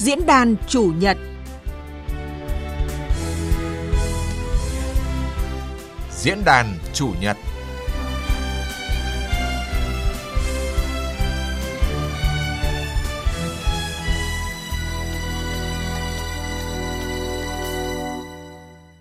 Diễn đàn chủ nhật. Diễn đàn chủ nhật.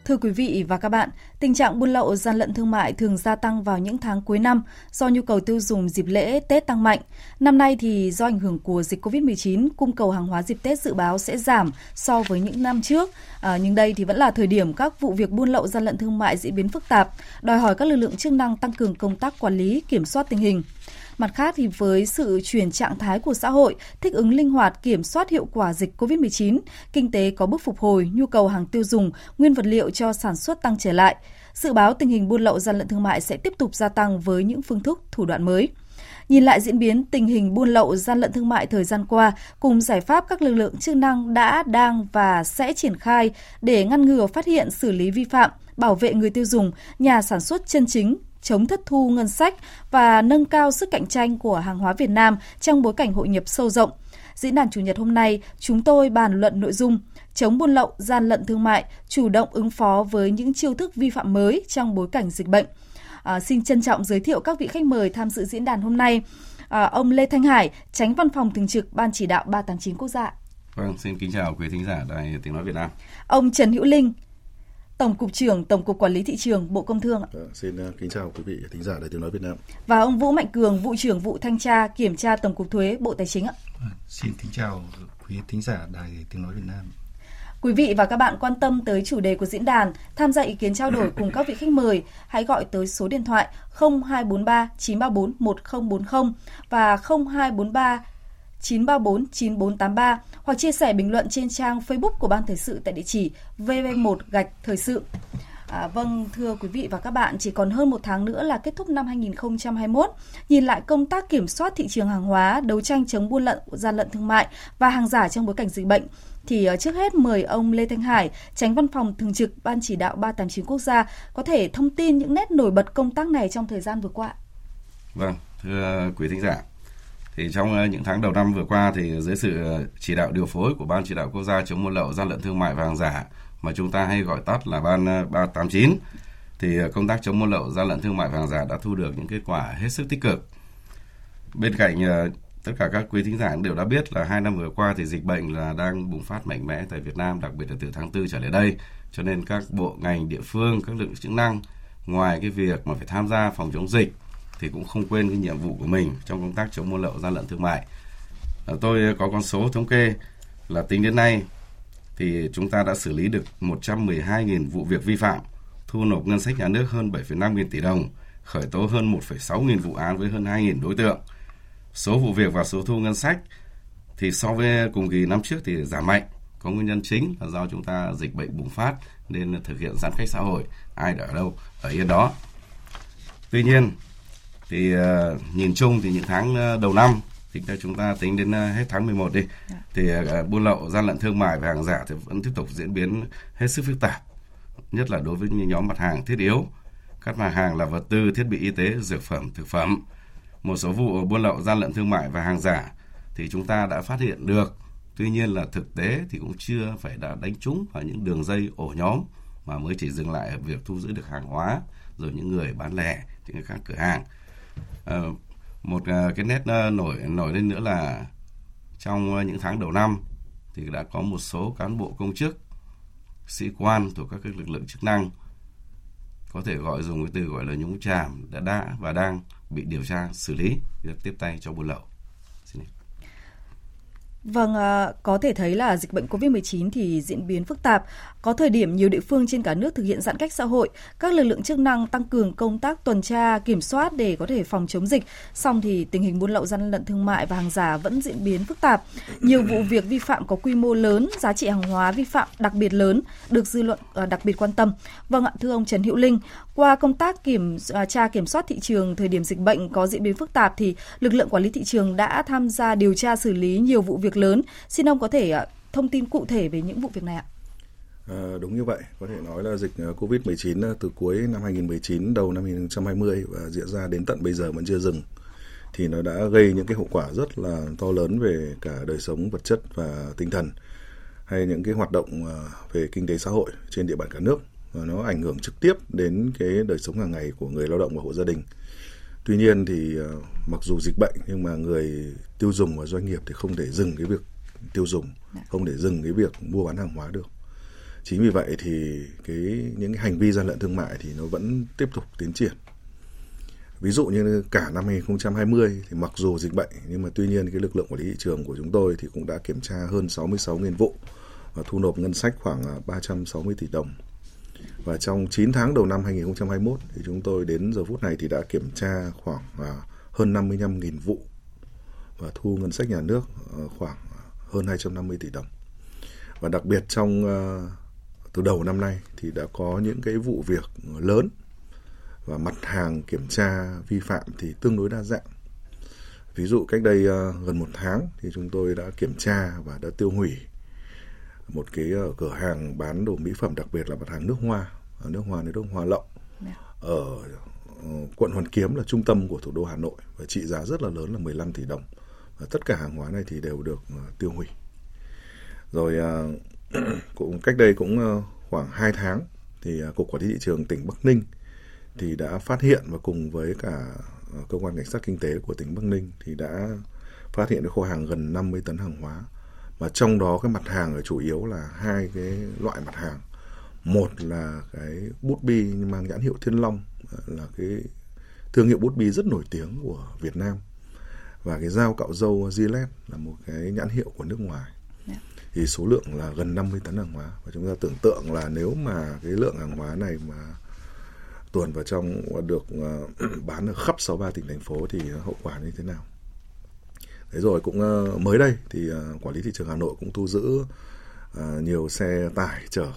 Thưa quý vị và các bạn, tình trạng buôn lậu gian lận thương mại thường gia tăng vào những tháng cuối năm do nhu cầu tiêu dùng dịp lễ Tết tăng mạnh. Năm nay thì do ảnh hưởng của dịch Covid-19, cung cầu hàng hóa dịp Tết dự báo sẽ giảm so với những năm trước. À, nhưng đây thì vẫn là thời điểm các vụ việc buôn lậu gian lận thương mại diễn biến phức tạp, đòi hỏi các lực lượng chức năng tăng cường công tác quản lý, kiểm soát tình hình. Mặt khác thì với sự chuyển trạng thái của xã hội, thích ứng linh hoạt kiểm soát hiệu quả dịch COVID-19, kinh tế có bước phục hồi, nhu cầu hàng tiêu dùng, nguyên vật liệu cho sản xuất tăng trở lại. Dự báo tình hình buôn lậu gian lận thương mại sẽ tiếp tục gia tăng với những phương thức, thủ đoạn mới. Nhìn lại diễn biến tình hình buôn lậu gian lận thương mại thời gian qua, cùng giải pháp các lực lượng chức năng đã, đang và sẽ triển khai để ngăn ngừa phát hiện xử lý vi phạm, bảo vệ người tiêu dùng, nhà sản xuất chân chính, chống thất thu ngân sách và nâng cao sức cạnh tranh của hàng hóa Việt Nam trong bối cảnh hội nhập sâu rộng. Diễn đàn Chủ nhật hôm nay, chúng tôi bàn luận nội dung chống buôn lậu, gian lận thương mại, chủ động ứng phó với những chiêu thức vi phạm mới trong bối cảnh dịch bệnh. À, xin trân trọng giới thiệu các vị khách mời tham dự diễn đàn hôm nay. À, ông Lê Thanh Hải, tránh văn phòng thường trực Ban chỉ đạo 389 quốc gia. Vâng, xin kính chào quý thính giả Đài Tiếng Nói Việt Nam. Ông Trần Hữu Linh, Tổng cục trưởng Tổng cục Quản lý thị trường Bộ Công Thương. À, xin uh, kính chào quý vị thính giả Đài Tiếng nói Việt Nam. Và ông Vũ Mạnh Cường, vụ trưởng vụ thanh tra kiểm tra Tổng cục Thuế Bộ Tài chính ạ. À, xin kính chào quý thính giả Đài Tiếng nói Việt Nam. Quý vị và các bạn quan tâm tới chủ đề của diễn đàn, tham gia ý kiến trao đổi cùng các vị khách mời, hãy gọi tới số điện thoại 0243 934 1040 và 0243 934 9483 hoặc chia sẻ bình luận trên trang Facebook của Ban Thời sự tại địa chỉ vv1 gạch thời sự. À, vâng, thưa quý vị và các bạn, chỉ còn hơn một tháng nữa là kết thúc năm 2021. Nhìn lại công tác kiểm soát thị trường hàng hóa, đấu tranh chống buôn lận gian lận thương mại và hàng giả trong bối cảnh dịch bệnh, thì ờ, trước hết mời ông Lê Thanh Hải, tránh văn phòng thường trực Ban chỉ đạo 389 quốc gia, có thể thông tin những nét nổi bật công tác này trong thời gian vừa qua. Vâng, thưa quý thính giả, thì trong ờ, những tháng đầu năm vừa qua thì dưới sự ờ, chỉ đạo điều phối của Ban chỉ đạo quốc gia chống buôn lậu, gian lận thương mại và hàng giả mà chúng ta hay gọi tắt là Ban ờ, 389 thì công tác chống buôn lậu, gian lận thương mại và hàng giả đã thu được những kết quả hết sức tích cực. Bên cạnh tất cả các quý thính giả đều đã biết là hai năm vừa qua thì dịch bệnh là đang bùng phát mạnh mẽ tại Việt Nam, đặc biệt là từ tháng 4 trở lại đây. Cho nên các bộ ngành địa phương, các lực lượng chức năng ngoài cái việc mà phải tham gia phòng chống dịch thì cũng không quên cái nhiệm vụ của mình trong công tác chống buôn lậu gian lận thương mại. Ờ, tôi có con số thống kê là tính đến nay thì chúng ta đã xử lý được 112.000 vụ việc vi phạm, thu nộp ngân sách nhà nước hơn 7,5 nghìn tỷ đồng, khởi tố hơn 1,6 nghìn vụ án với hơn 2 nghìn đối tượng. Số vụ việc và số thu ngân sách thì so với cùng kỳ năm trước thì giảm mạnh. Có nguyên nhân chính là do chúng ta dịch bệnh bùng phát nên thực hiện giãn cách xã hội ai ở đâu ở yên đó. Tuy nhiên thì uh, nhìn chung thì những tháng uh, đầu năm thì chúng ta tính đến uh, hết tháng 11 đi dạ. thì buôn lậu gian lận thương mại và hàng giả thì vẫn tiếp tục diễn biến hết sức phức tạp nhất là đối với những nhóm mặt hàng thiết yếu các mặt hàng là vật tư thiết bị y tế dược phẩm thực phẩm một số vụ buôn lậu gian lận thương mại và hàng giả thì chúng ta đã phát hiện được tuy nhiên là thực tế thì cũng chưa phải đã đánh trúng vào những đường dây ổ nhóm mà mới chỉ dừng lại ở việc thu giữ được hàng hóa rồi những người bán lẻ những các cửa hàng Ờ, một à, cái nét ờ, nổi nổi lên nữa là trong ờ, những tháng đầu năm thì đã có một số cán bộ công chức, sĩ quan thuộc các lực lượng chức năng có thể gọi dùng cái từ gọi là nhúng chàm đã đã và đang bị điều tra, xử lý tiếp tay cho buôn lậu. Vâng, à, có thể thấy là dịch bệnh COVID-19 thì diễn biến phức tạp. Có thời điểm nhiều địa phương trên cả nước thực hiện giãn cách xã hội, các lực lượng chức năng tăng cường công tác tuần tra, kiểm soát để có thể phòng chống dịch. Song thì tình hình buôn lậu gian lận thương mại và hàng giả vẫn diễn biến phức tạp. Nhiều vụ việc vi phạm có quy mô lớn, giá trị hàng hóa vi phạm đặc biệt lớn được dư luận ờ, đặc biệt quan tâm. Vâng ạ, thưa ông Trần Hữu Linh, qua công tác kiểm à, tra kiểm soát thị trường thời điểm dịch bệnh có diễn biến phức tạp thì lực lượng quản lý thị trường đã tham gia điều tra xử lý nhiều vụ việc lớn. Xin ông có thể à, thông tin cụ thể về những vụ việc này ạ? À, đúng như vậy, có thể nói là dịch ờ, Covid-19 ờ, từ cuối năm 2019 đầu năm 2020 và diễn ra đến tận bây giờ vẫn chưa dừng. thì nó đã gây những cái hậu quả rất là to lớn về cả đời sống vật chất và tinh thần hay những cái hoạt động về kinh tế xã hội trên địa bàn cả nước và nó ảnh hưởng trực tiếp đến cái đời sống hàng ngày của người lao động và hộ gia đình. Tuy nhiên thì ờ, mặc dù dịch bệnh nhưng mà người tiêu dùng và doanh nghiệp thì không thể dừng cái việc tiêu dùng, dạ. không thể dừng cái việc mua bán hàng hóa được. Chính vì vậy thì cái những cái hành vi gian lận thương mại thì nó vẫn tiếp tục tiến triển. Ví dụ như cả năm 2020 thì mặc dù dịch bệnh nhưng mà tuy nhiên cái lực lượng quản lý thị trường của chúng tôi thì cũng đã kiểm tra hơn 66.000 vụ và thu nộp ngân sách khoảng 360 tỷ đồng. Và trong 9 tháng đầu năm 2021 thì chúng tôi đến giờ phút này thì đã kiểm tra khoảng à, hơn 55.000 vụ và thu ngân sách nhà nước à, khoảng à, hơn 250 tỷ đồng. Và đặc biệt trong từ đầu năm nay thì đã có những cái vụ việc lớn và mặt hàng kiểm tra vi phạm thì tương đối đa dạng. Ví dụ cách đây gần một tháng thì chúng tôi đã kiểm tra và đã tiêu hủy một cái uh, cửa hàng bán đồ mỹ phẩm đặc biệt là mặt hàng nước hoa, nước hoa nước hoa lậu dạ. ở uh, quận Hoàn Kiếm là trung tâm của thủ đô Hà Nội và trị giá rất là lớn là 15 tỷ đồng. Và tất cả hàng hóa này thì đều được uh, tiêu hủy. Rồi cũng cách đây cũng khoảng 2 tháng thì cục quản lý thị trường tỉnh Bắc Ninh thì đã phát hiện và cùng với cả ờ, cơ quan cảnh sát kinh tế của tỉnh Bắc Ninh thì đã phát hiện được kho hàng gần 50 tấn hàng hóa mà trong đó cái mặt hàng là chủ yếu là hai cái loại mặt hàng một là cái bút bi mang nhãn hiệu Thiên Long là cái thương hiệu bút bi rất nổi tiếng của Việt Nam và cái dao cạo dâu Gillette là một cái nhãn hiệu của nước ngoài yeah. Dạ. thì số lượng là gần 50 tấn hàng hóa và chúng ta tưởng tượng là nếu mà cái lượng hàng hóa này mà tuần vào trong được ờ, bán ở khắp 63 tỉnh thành phố thì hậu quả như thế nào. Thế rồi cũng ờ, mới đây thì ờ, quản lý thị trường Hà Nội cũng thu giữ ờ, nhiều xe tải chở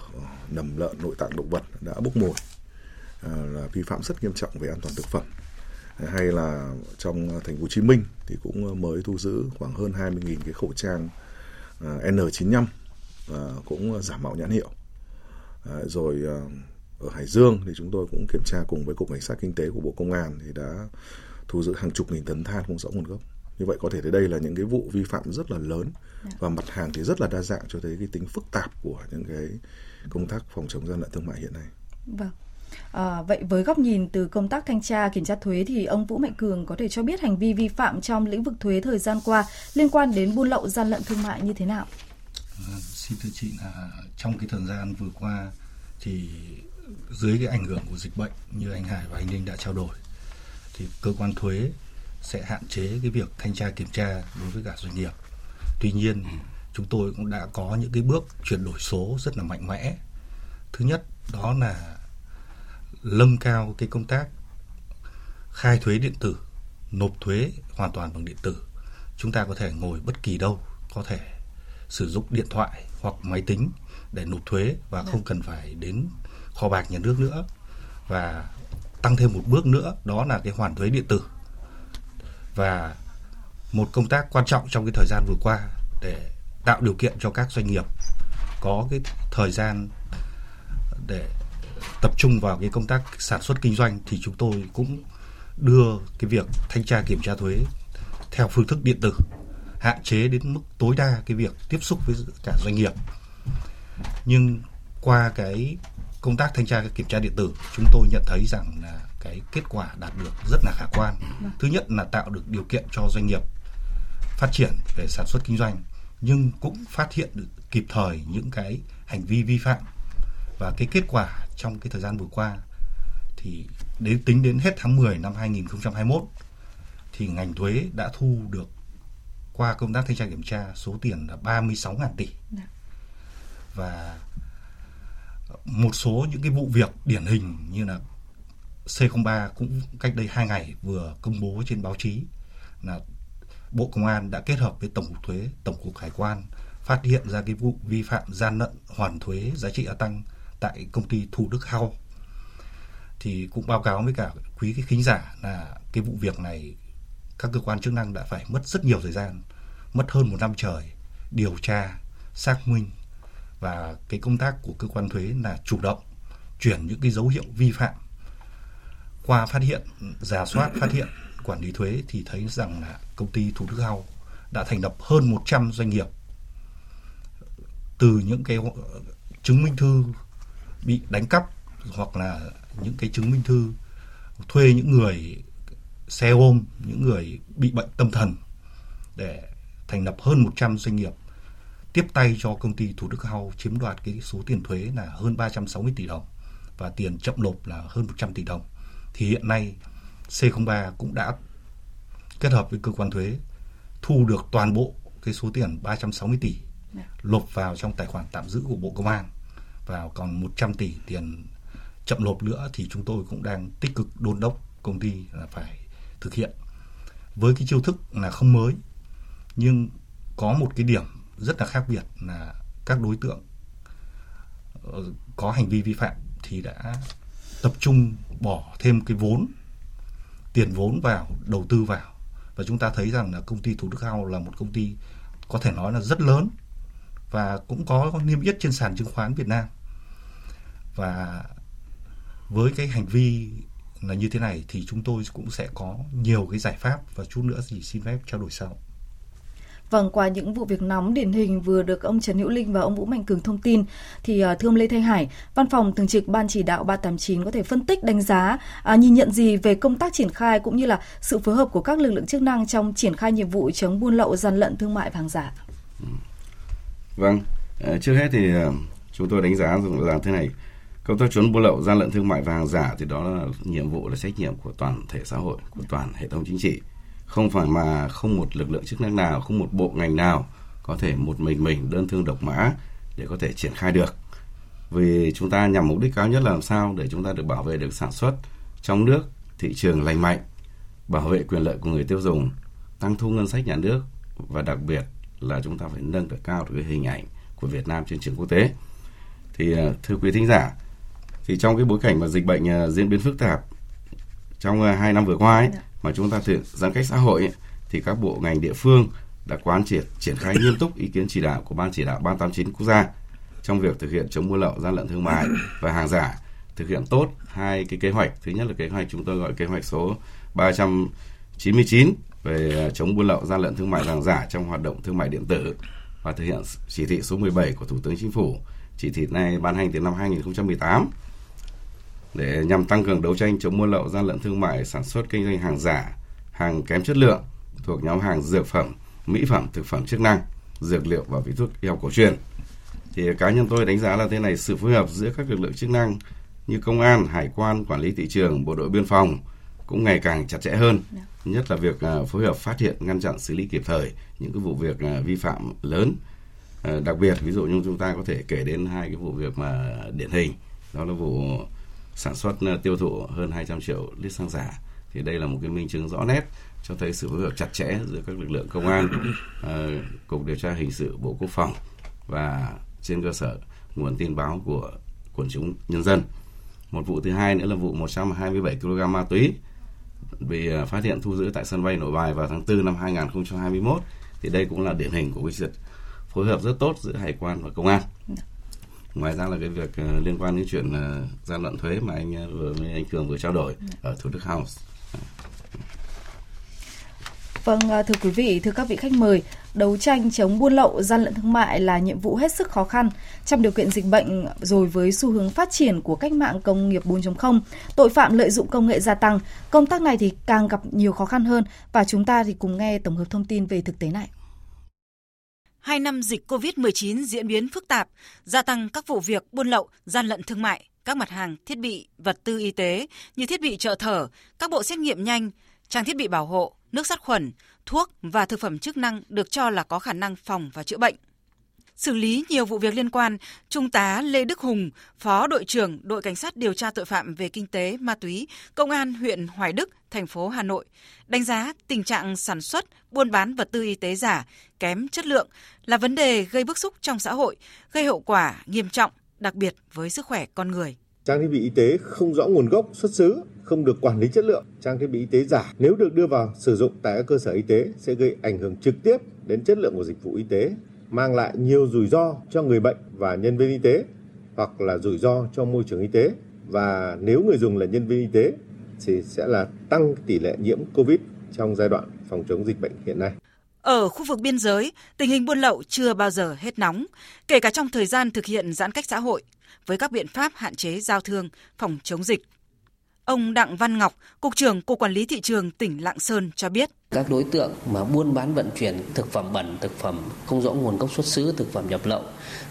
nầm lợn, nội tạng động vật đã bốc mùi là vi phạm rất nghiêm trọng về an toàn thực phẩm hay là trong thành phố Hồ Chí Minh thì cũng mới thu giữ khoảng hơn 20.000 cái khẩu trang N95 cũng giả mạo nhãn hiệu rồi ở Hải Dương thì chúng tôi cũng kiểm tra cùng với cục cảnh sát kinh tế của Bộ Công an thì đã thu giữ hàng chục nghìn tấn than không rõ nguồn gốc. Như vậy có thể thấy đây là những cái vụ vi phạm rất là lớn dạ. và mặt hàng thì rất là đa dạng cho thấy cái tính phức tạp của những cái công tác phòng chống gian lận thương mại hiện nay. Vâng. À, vậy với góc nhìn từ công tác thanh tra kiểm tra thuế thì ông Vũ Mạnh Cường có thể cho biết hành vi vi phạm trong lĩnh vực thuế thời gian qua liên quan đến buôn lậu gian lận thương mại như thế nào? À, xin thưa chị là trong cái thời gian vừa qua thì dưới cái ảnh hưởng của dịch bệnh như anh Hải và anh Ninh đã trao đổi thì cơ quan thuế sẽ hạn chế cái việc thanh tra kiểm tra đối với cả doanh nghiệp. Tuy nhiên chúng tôi cũng đã có những cái bước chuyển đổi số rất là mạnh mẽ. Thứ nhất đó là nâng cao cái công tác khai thuế điện tử, nộp thuế hoàn toàn bằng điện tử. Chúng ta có thể ngồi bất kỳ đâu, có thể sử dụng điện thoại hoặc máy tính để nộp thuế và không cần phải đến kho bạc nhà nước nữa và tăng thêm một bước nữa đó là cái hoàn thuế điện tử và một công tác quan trọng trong cái thời gian vừa qua để tạo điều kiện cho các doanh nghiệp có cái thời gian để tập trung vào cái công tác sản xuất kinh doanh thì chúng tôi cũng đưa cái việc thanh tra kiểm tra thuế theo phương thức điện tử, hạn chế đến mức tối đa cái việc tiếp xúc với cả doanh nghiệp. Nhưng qua cái công tác thanh tra kiểm tra điện tử, chúng tôi nhận thấy rằng là cái kết quả đạt được rất là khả quan. Vâng. Thứ nhất là tạo được điều kiện cho doanh nghiệp phát triển về sản xuất kinh doanh nhưng cũng phát hiện được kịp thời những cái hành vi vi phạm và cái kết quả trong cái thời gian vừa qua thì đến tính đến hết tháng 10 năm 2021 thì ngành thuế đã thu được qua công tác thanh tra kiểm tra số tiền là 36.000 tỷ. Dạ. Và một số những cái vụ việc điển hình như là C03 cũng cách đây hai ngày vừa công bố trên báo chí là Bộ Công an đã kết hợp với Tổng cục Thuế, Tổng cục Hải quan phát hiện ra cái vụ vi phạm gian lận hoàn thuế giá trị gia tăng tại công ty Thủ Đức Hau. Thì cũng báo cáo với cả quý cái khán giả là cái vụ việc này các cơ quan chức năng đã phải mất rất nhiều thời gian, mất hơn một năm trời điều tra, xác minh và cái công tác của cơ quan thuế là chủ động chuyển những cái dấu hiệu vi phạm qua phát hiện giả soát phát hiện quản lý thuế thì thấy rằng là công ty Thủ Đức Hau đã thành lập hơn 100 doanh nghiệp từ những cái chứng minh thư bị đánh cắp hoặc là những cái chứng minh thư thuê những người xe ôm, những người bị bệnh tâm thần để thành lập hơn 100 doanh nghiệp tiếp tay cho công ty Thủ Đức Hau chiếm đoạt cái số tiền thuế là hơn 360 tỷ đồng và tiền chậm nộp là hơn 100 tỷ đồng. Thì hiện nay C03 cũng đã kết hợp với cơ quan thuế thu được toàn bộ cái số tiền 360 tỷ nộp vào trong tài khoản tạm giữ của Bộ Công an và còn 100 tỷ tiền chậm nộp nữa thì chúng tôi cũng đang tích cực đôn đốc công ty là phải thực hiện. Với cái chiêu thức là không mới nhưng có một cái điểm rất là khác biệt là các đối tượng ờ, có hành vi vi phạm thì đã tập trung bỏ thêm cái vốn, tiền vốn vào, đầu tư vào và chúng ta thấy rằng là công ty Thủ Đức House là một công ty có thể nói là rất lớn và cũng có niêm yết trên sàn chứng khoán Việt Nam và với cái hành vi là như thế này thì chúng tôi cũng sẽ có nhiều cái giải pháp và chút nữa thì xin phép trao đổi sau. Vâng, qua những vụ việc nóng điển hình vừa được ông Trần Hữu Linh và ông Vũ Mạnh Cường thông tin, thì ờ, thưa ông Lê Thanh Hải, Văn phòng Thường trực Ban Chỉ đạo 389 có thể phân tích đánh giá, à, nhìn nhận gì về công tác triển khai cũng như là sự phối hợp của các lực lượng chức năng trong triển khai nhiệm vụ chống buôn lậu, gian lận thương mại và hàng giả? Vâng, ờ, trước hết thì ờ, chúng tôi đánh giá rằng là thế này, công tác chống buôn lậu, gian lận thương mại và hàng giả thì đó là nhiệm vụ là trách nhiệm của toàn thể xã hội, của toàn hệ thống chính trị không phải mà không một lực lượng chức năng nào không một bộ ngành nào có thể một mình mình đơn thương độc mã để có thể triển khai được. Vì chúng ta nhằm mục đích cao nhất là làm sao để chúng ta được bảo vệ được sản xuất trong nước thị trường lành mạnh bảo vệ quyền lợi của người tiêu dùng tăng thu ngân sách nhà nước và đặc biệt là chúng ta phải nâng được cao được cái hình ảnh của Việt Nam trên trường quốc tế. Thì ờ, thưa quý thính giả thì trong cái bối cảnh mà dịch bệnh ờ, diễn biến phức tạp trong ờ, hai năm vừa qua ấy, dạ mà chúng ta thực giãn cách xã hội ấy, thì các bộ ngành địa phương đã quán triệt triển khai nghiêm túc ý kiến chỉ đạo của ban chỉ đạo 389 quốc gia trong việc thực hiện chống buôn lậu gian lận thương mại và hàng giả thực hiện tốt hai cái kế hoạch. Thứ nhất là kế hoạch chúng tôi gọi kế hoạch số 399 về à, chống buôn lậu gian lận thương mại và hàng giả trong hoạt động thương mại điện tử và thực hiện chỉ thị số 17 của Thủ tướng Chính phủ. Chỉ thị này ban hành từ năm 2018 để nhằm tăng cường đấu tranh chống buôn lậu gian lận thương mại sản xuất kinh doanh hàng giả, hàng kém chất lượng thuộc nhóm hàng dược phẩm, mỹ phẩm, thực phẩm chức năng, dược liệu và vị thuốc y học cổ truyền. Thì cá nhân tôi đánh giá là thế này sự phối hợp giữa các lực lượng chức năng như công an, hải quan, quản lý thị trường, bộ đội biên phòng cũng ngày càng chặt chẽ hơn. Dạ. Nhất là việc à, phối hợp phát hiện, ngăn chặn, xử lý kịp thời những cái vụ việc à, vi phạm lớn. À, đặc biệt ví dụ như chúng ta có thể kể đến hai cái vụ việc mà điển hình đó là vụ sản xuất ờ, tiêu thụ hơn 200 triệu lít xăng giả. Thì đây là một cái minh chứng rõ nét cho thấy sự phối hợp chặt chẽ giữa các lực lượng công an, ờ, cục điều tra hình sự Bộ Quốc phòng và trên cơ sở nguồn tin báo của quần chúng nhân dân. Một vụ thứ hai nữa là vụ 127 kg ma túy bị ờ, phát hiện thu giữ tại sân bay Nội Bài vào tháng 4 năm 2021 thì đây cũng là điển hình của cái sự phối hợp rất tốt giữa hải quan và công an. Dạ ngoài ra là cái việc uh, liên quan đến chuyện uh, gian lận thuế mà anh uh, vừa với anh Cường vừa trao đổi ở Thủ Đức House. Vâng, thưa quý vị, thưa các vị khách mời, đấu tranh chống buôn lậu, gian lận thương mại là nhiệm vụ hết sức khó khăn. Trong điều kiện dịch bệnh rồi với xu hướng phát triển của cách mạng công nghiệp 4.0, tội phạm lợi dụng công nghệ gia tăng, công tác này thì càng gặp nhiều khó khăn hơn và chúng ta thì cùng nghe tổng hợp thông tin về thực tế này. Hai năm dịch COVID-19 diễn biến phức tạp, gia tăng các vụ việc buôn lậu, gian lận thương mại, các mặt hàng thiết bị, vật tư y tế như thiết bị trợ thở, các bộ xét nghiệm nhanh, trang thiết bị bảo hộ, nước sát khuẩn, thuốc và thực phẩm chức năng được cho là có khả năng phòng và chữa bệnh. Xử lý nhiều vụ việc liên quan, Trung tá Lê Đức Hùng, Phó đội trưởng đội cảnh sát điều tra tội phạm về kinh tế, ma túy, Công an huyện Hoài Đức, thành phố Hà Nội, đánh giá tình trạng sản xuất, buôn bán vật tư y tế giả, kém chất lượng là vấn đề gây bức xúc trong xã hội, gây hậu quả nghiêm trọng, đặc biệt với sức khỏe con người. Trang thiết bị y tế không rõ nguồn gốc xuất xứ, không được quản lý chất lượng. Trang thiết bị y tế giả nếu được đưa vào sử dụng tại các cơ sở y tế sẽ gây ảnh hưởng trực tiếp đến chất lượng của dịch vụ y tế, mang lại nhiều rủi ro cho người bệnh và nhân viên y tế hoặc là rủi ro cho môi trường y tế và nếu người dùng là nhân viên y tế thì sẽ là tăng tỷ lệ nhiễm COVID trong giai đoạn phòng chống dịch bệnh hiện nay. Ở khu vực biên giới, tình hình buôn lậu chưa bao giờ hết nóng, kể cả trong thời gian thực hiện giãn cách xã hội, với các biện pháp hạn chế giao thương, phòng chống dịch. Ông Đặng Văn Ngọc, Cục trưởng Cục Quản lý Thị trường tỉnh Lạng Sơn cho biết. Các đối tượng mà buôn bán vận chuyển thực phẩm bẩn, thực phẩm không rõ nguồn gốc xuất xứ, thực phẩm nhập lậu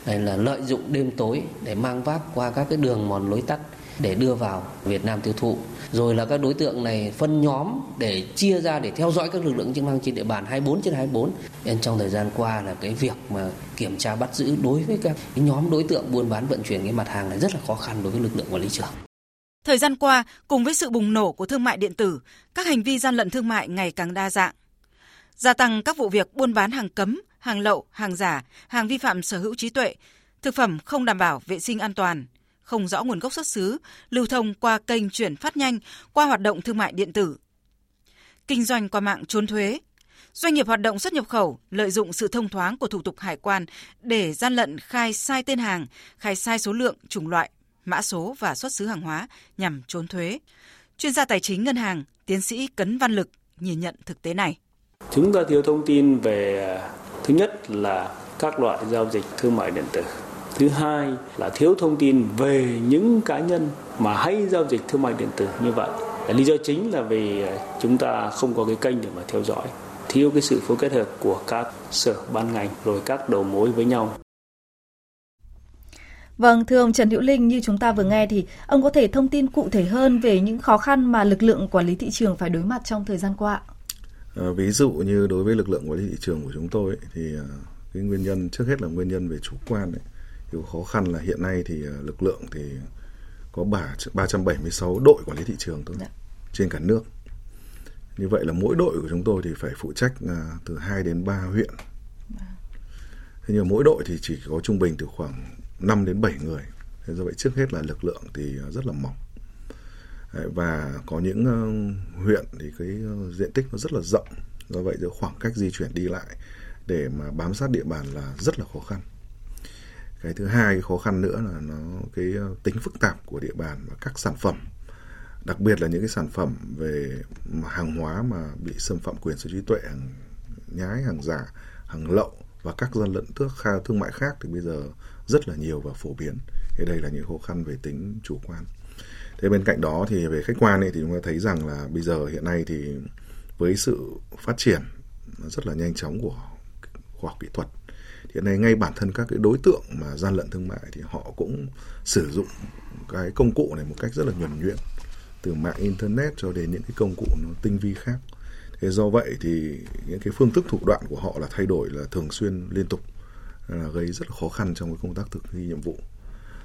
này là lợi dụng đêm tối để mang vác qua các cái đường mòn lối tắt để đưa vào Việt Nam tiêu thụ. Rồi là các đối tượng này phân nhóm để chia ra để theo dõi các lực lượng chức năng trên địa bàn 24 trên 24. Nên trong thời gian qua là cái việc mà kiểm tra bắt giữ đối với các cái nhóm đối tượng buôn bán vận chuyển cái mặt hàng này rất là khó khăn đối với lực lượng quản lý trường. Thời gian qua, cùng với sự bùng nổ của thương mại điện tử, các hành vi gian lận thương mại ngày càng đa dạng. Gia tăng các vụ việc buôn bán hàng cấm, hàng lậu, hàng giả, hàng vi phạm sở hữu trí tuệ, thực phẩm không đảm bảo vệ sinh an toàn, không rõ nguồn gốc xuất xứ, lưu thông qua kênh chuyển phát nhanh, qua hoạt động thương mại điện tử. Kinh doanh qua mạng trốn thuế. Doanh nghiệp hoạt động xuất nhập khẩu lợi dụng sự thông thoáng của thủ tục hải quan để gian lận khai sai tên hàng, khai sai số lượng, chủng loại, mã số và xuất xứ hàng hóa nhằm trốn thuế. Chuyên gia tài chính ngân hàng, tiến sĩ Cấn Văn Lực nhìn nhận thực tế này. Chúng ta thiếu thông tin về à, thứ nhất là các loại giao dịch thương mại điện tử. Thứ hai là thiếu thông tin về những cá nhân mà hay giao dịch thương mại điện tử như vậy. Lý do chính là vì à, chúng ta không có cái kênh để mà theo dõi thiếu cái sự phối kết hợp của các sở ban ngành rồi các đầu mối với nhau Vâng, thưa ông Trần Hữu Linh, như chúng ta vừa nghe thì ông có thể thông tin cụ thể hơn về những khó khăn mà lực lượng quản lý thị trường phải đối mặt trong thời gian qua. À, ví dụ như đối với lực lượng quản lý thị trường của chúng tôi ấy, thì uh, cái nguyên nhân trước hết là nguyên nhân về chủ quan ấy. Thì khó khăn là hiện nay thì uh, lực lượng thì có 3, 376 đội quản lý thị trường thôi Đã. Dạ. trên cả nước. Như vậy là mỗi đội của chúng tôi thì phải phụ trách từ 2 đến 3 huyện. Dạ. Thế nhưng mỗi đội thì chỉ có trung bình từ khoảng 5 đến 7 người. Thế do vậy trước hết là lực lượng thì ờ, rất là mỏng. Và có những uh, huyện thì cái ờ, diện tích nó rất là rộng. Do vậy khoảng cách di chuyển đi lại để mà bám sát địa bàn là rất là khó khăn. Cái thứ hai cái khó khăn nữa là nó cái tính phức tạp của địa bàn và các sản phẩm đặc biệt là những cái sản phẩm về hàng hóa mà bị xâm phạm quyền sở hữu trí tuệ hàng nhái hàng giả hàng lậu và các gian lận thước thương mại khác thì bây giờ rất là nhiều và phổ biến. Thế đây là những khó khăn về tính chủ quan. Thế bên cạnh đó thì về khách quan thì chúng ta thấy rằng là bây giờ hiện nay thì với sự phát triển rất là nhanh chóng của khoa học kỹ thuật hiện nay ngay bản thân các cái đối tượng mà gian lận thương mại thì họ cũng sử dụng cái công cụ này một cách rất là nhuần nhuyễn, từ mạng internet cho đến những cái công cụ nó tinh vi khác. Thế do vậy thì những cái phương thức thủ đoạn của họ là thay đổi là thường xuyên liên tục là gây rất là khó khăn trong cái công tác thực thi nhiệm vụ.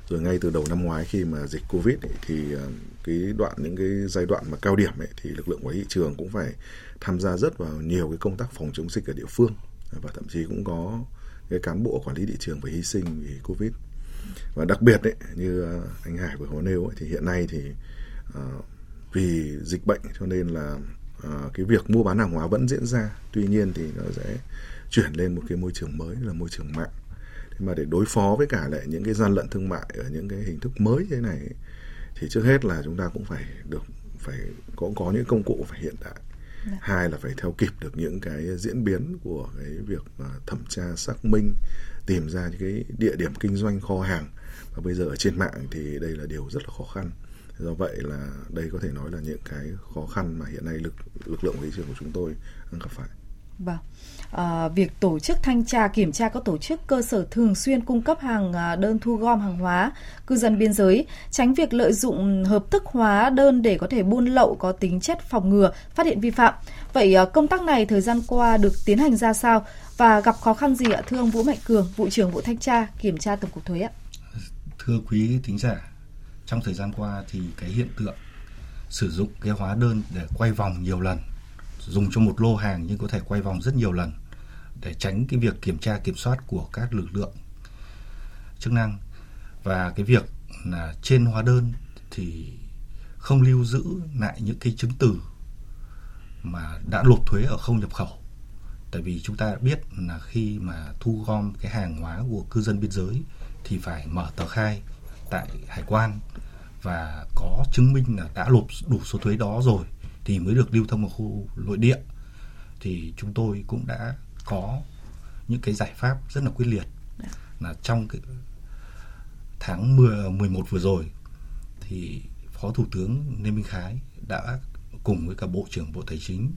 Rồi ngay từ đầu năm ngoái khi mà dịch covid ấy, thì ờ, cái đoạn những cái giai đoạn mà cao điểm ấy, thì lực lượng quản lý thị trường cũng phải tham gia rất vào nhiều cái công tác phòng chống dịch ở địa phương. Và thậm chí cũng có cái cán bộ quản lý thị trường phải hy sinh vì covid. Và đặc biệt đấy như ờ, anh Hải vừa có nêu ấy, thì hiện nay thì uh, vì dịch bệnh cho nên là uh, cái việc mua bán hàng hóa vẫn diễn ra. Tuy nhiên thì nó sẽ chuyển lên một cái môi trường mới là môi trường mạng. Thế mà để đối phó với cả lại những cái gian lận thương mại ở những cái hình thức mới thế này thì trước hết là chúng ta cũng phải được phải có có những công cụ phải hiện đại. Dạ. hai là phải theo kịp được những cái diễn biến của cái việc mà thẩm tra xác minh tìm ra những cái địa điểm kinh doanh kho hàng. Và bây giờ ở trên mạng thì đây là điều rất là khó khăn. Do vậy là đây có thể nói là những cái khó khăn mà hiện nay lực lực lượng thị trường của chúng tôi đang gặp phải. Vâng. À, việc tổ chức thanh tra kiểm tra các tổ chức cơ sở thường xuyên cung cấp hàng à, đơn thu gom hàng hóa cư dân biên giới tránh việc lợi dụng hợp thức hóa đơn để có thể buôn lậu có tính chất phòng ngừa phát hiện vi phạm. Vậy à, công tác này thời gian qua được tiến hành ra sao và gặp khó khăn gì ạ? Thưa ông Vũ Mạnh Cường vụ trưởng vụ thanh tra kiểm tra tổng cục thuế ạ. Thưa quý thính giả trong thời gian qua thì cái hiện tượng sử dụng cái hóa đơn để quay vòng nhiều lần dùng cho một lô hàng nhưng có thể quay vòng rất nhiều lần để tránh cái việc kiểm tra, kiểm soát của các lực lượng chức năng. Và cái việc là trên hóa đơn thì không lưu giữ lại những cái chứng từ mà đã nộp thuế ở không nhập khẩu. Tại vì chúng ta biết là khi mà thu gom cái hàng hóa của cư dân biên giới thì phải mở tờ khai tại hải quan và có chứng minh là đã nộp đủ số thuế đó rồi thì mới được lưu thông ở khu nội địa. Thì chúng tôi cũng đã có những cái giải pháp rất là quyết liệt. Là trong cái tháng 10, 11 vừa rồi thì Phó Thủ tướng Lê Minh Khái đã cùng với cả Bộ trưởng Bộ Tài chính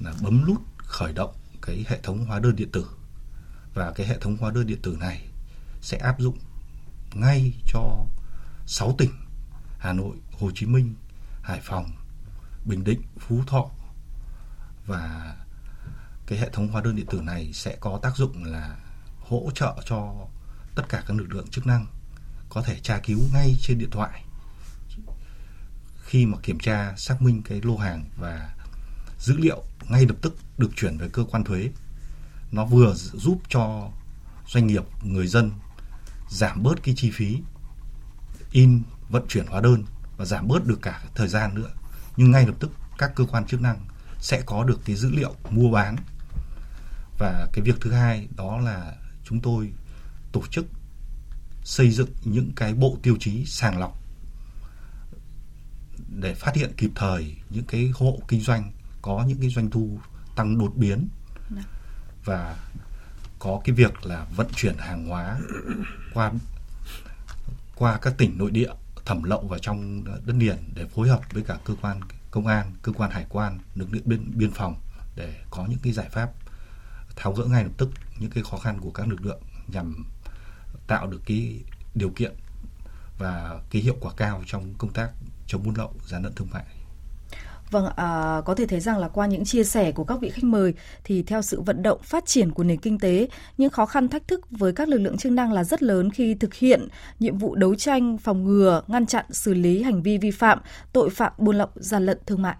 là bấm nút khởi động cái hệ thống hóa đơn điện tử. Và cái hệ thống hóa đơn điện tử này sẽ áp dụng ngay cho 6 tỉnh Hà Nội, Hồ Chí Minh, Hải Phòng, Bình Định, Phú Thọ và cái hệ thống hóa đơn điện tử này sẽ có tác dụng là hỗ trợ cho tất cả các lực lượng chức năng có thể tra cứu ngay trên điện thoại khi mà kiểm tra, xác minh cái lô hàng và dữ liệu ngay lập tức được chuyển về cơ quan thuế. Nó vừa giúp cho doanh nghiệp, người dân giảm bớt cái chi phí in, vận chuyển hóa đơn và giảm bớt được cả thời gian nữa. Nhưng ngay lập tức các cơ quan chức năng sẽ có được cái dữ liệu mua bán và cái việc thứ hai đó là chúng tôi tổ chức xây dựng những cái bộ tiêu chí sàng lọc để phát hiện kịp thời những cái hộ kinh doanh có những cái doanh thu tăng đột biến dạ. và có cái việc là vận chuyển hàng hóa qua qua các tỉnh nội địa thẩm lậu vào trong đất liền để phối hợp với cả cơ quan công an, cơ quan hải quan, lực lượng biên, biên phòng để có những cái giải pháp tháo gỡ ngay lập tức những cái khó khăn của các lực lượng nhằm tạo được cái điều kiện và cái hiệu quả cao trong công tác chống buôn lậu gian lận thương mại Vâng, à, có thể thấy rằng là qua những chia sẻ của các vị khách mời thì theo sự vận động phát triển của nền kinh tế, những khó khăn thách thức với các lực lượng chức năng là rất lớn khi thực hiện nhiệm vụ đấu tranh, phòng ngừa, ngăn chặn, xử lý hành vi vi phạm, tội phạm buôn lậu, gian lận thương mại.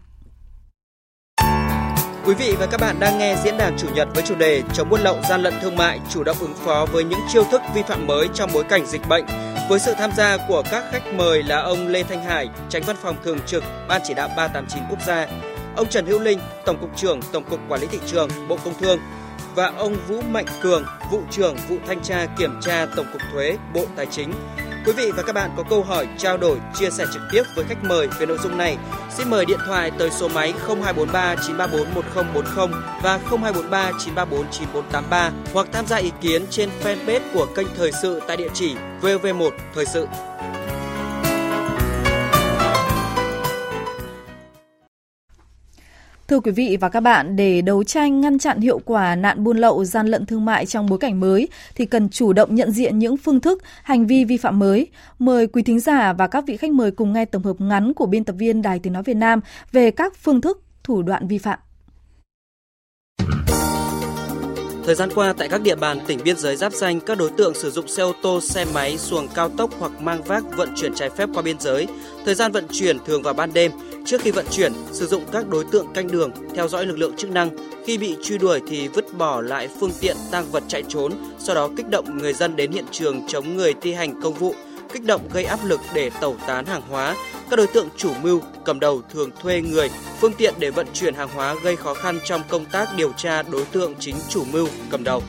Quý vị và các bạn đang nghe diễn đàn chủ nhật với chủ đề chống buôn lậu gian lận thương mại, chủ động ứng phó với những chiêu thức vi phạm mới trong bối cảnh dịch bệnh với sự tham gia của các khách mời là ông Lê Thanh Hải, Tránh Văn phòng Thường trực Ban Chỉ đạo 389 Quốc gia, ông Trần Hữu Linh, Tổng cục trưởng Tổng cục Quản lý thị trường, Bộ Công Thương và ông Vũ Mạnh Cường, vụ trưởng vụ thanh tra kiểm tra Tổng cục Thuế, Bộ Tài chính. Quý vị và các bạn có câu hỏi, trao đổi, chia sẻ trực tiếp với khách mời về nội dung này, xin mời điện thoại tới số máy 0243 934 1040 và 0243 934 9483 hoặc tham gia ý kiến trên fanpage của kênh Thời sự tại địa chỉ VV1 Thời sự. Thưa quý vị và các bạn, để đấu tranh ngăn chặn hiệu quả nạn buôn lậu gian lận thương mại trong bối cảnh mới thì cần chủ động nhận diện những phương thức, hành vi vi phạm mới. Mời quý thính giả và các vị khách mời cùng nghe tổng hợp ngắn của biên tập viên Đài Tiếng nói Việt Nam về các phương thức, thủ đoạn vi phạm. Thời gian qua tại các địa bàn tỉnh biên giới giáp danh, các đối tượng sử dụng xe ô tô, xe máy, xuồng cao tốc hoặc mang vác vận chuyển trái phép qua biên giới. Thời gian vận chuyển thường vào ban đêm. Trước khi vận chuyển, sử dụng các đối tượng canh đường, theo dõi lực lượng chức năng. Khi bị truy đuổi thì vứt bỏ lại phương tiện tăng vật chạy trốn, sau đó kích động người dân đến hiện trường chống người thi hành công vụ, kích động gây áp lực để tẩu tán hàng hóa. Các đối tượng chủ mưu, cầm đầu thường thuê người, phương tiện để vận chuyển hàng hóa gây khó khăn trong công tác điều tra đối tượng chính chủ mưu, cầm đầu.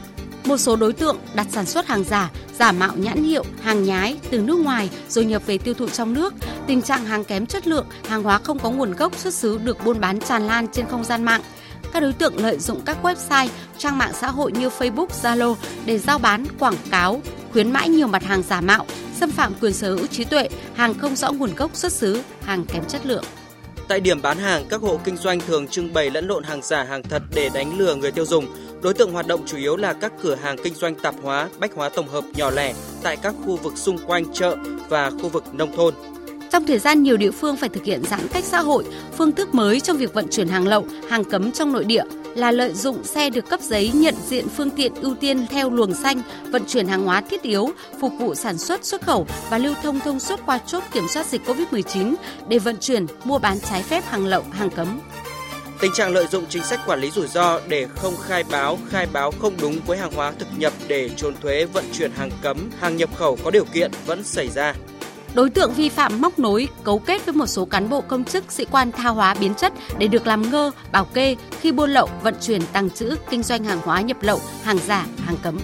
Một số đối tượng đặt sản xuất hàng giả, giả mạo nhãn hiệu, hàng nhái từ nước ngoài rồi nhập về tiêu thụ trong nước. Tình trạng hàng kém chất lượng, hàng hóa không có nguồn gốc xuất xứ được buôn bán tràn lan trên không gian mạng các đối tượng lợi dụng các website, trang mạng xã hội như Facebook, Zalo để giao bán, quảng cáo, khuyến mãi nhiều mặt hàng giả mạo, xâm phạm quyền sở hữu trí tuệ, hàng không rõ nguồn gốc xuất xứ, hàng kém chất lượng. Tại điểm bán hàng, các hộ kinh doanh thường trưng bày lẫn lộn hàng giả, hàng thật để đánh lừa người tiêu dùng. Đối tượng hoạt động chủ yếu là các cửa hàng kinh doanh tạp hóa, bách hóa tổng hợp nhỏ lẻ tại các khu vực xung quanh chợ và khu vực nông thôn. Trong thời gian nhiều địa phương phải thực hiện giãn cách xã hội, phương thức mới trong việc vận chuyển hàng lậu, hàng cấm trong nội địa là lợi dụng xe được cấp giấy nhận diện phương tiện ưu tiên theo luồng xanh, vận chuyển hàng hóa thiết yếu, phục vụ sản xuất, xuất khẩu và lưu thông thông suốt qua chốt kiểm soát dịch COVID-19 để vận chuyển, mua bán trái phép hàng lậu, hàng cấm. Tình trạng lợi dụng chính sách quản lý rủi ro để không khai báo, khai báo không đúng với hàng hóa thực nhập để trốn thuế vận chuyển hàng cấm, hàng nhập khẩu có điều kiện vẫn xảy ra. Đối tượng vi phạm móc nối, cấu kết với một số cán bộ công chức, sĩ quan tha hóa biến chất để được làm ngơ, bảo kê khi buôn lậu, vận chuyển, tăng trữ, kinh doanh hàng hóa nhập lậu, hàng giả, hàng cấm.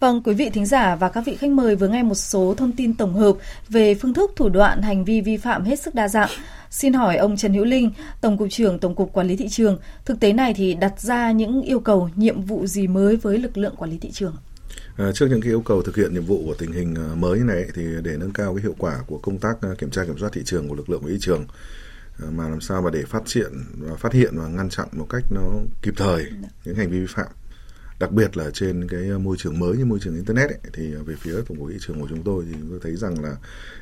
Vâng, quý vị thính giả và các vị khách mời vừa nghe một số thông tin tổng hợp về phương thức thủ đoạn hành vi vi phạm hết sức đa dạng. Xin hỏi ông Trần Hữu Linh, Tổng cục trưởng Tổng cục Quản lý thị trường, thực tế này thì đặt ra những yêu cầu, nhiệm vụ gì mới với lực lượng quản lý thị trường? À, trước những cái yêu cầu thực hiện nhiệm vụ của tình hình à, mới này thì để nâng cao cái hiệu quả của công tác à, kiểm tra kiểm soát thị trường của lực lượng quản lý thị trường à, mà làm sao mà để phát hiện và phát hiện và ngăn chặn một cách nó kịp thời những hành vi vi phạm đặc biệt là trên cái ờ, môi trường mới như môi trường internet ấy, thì ờ, về phía tổng cục thị trường của chúng tôi thì tôi thấy rằng là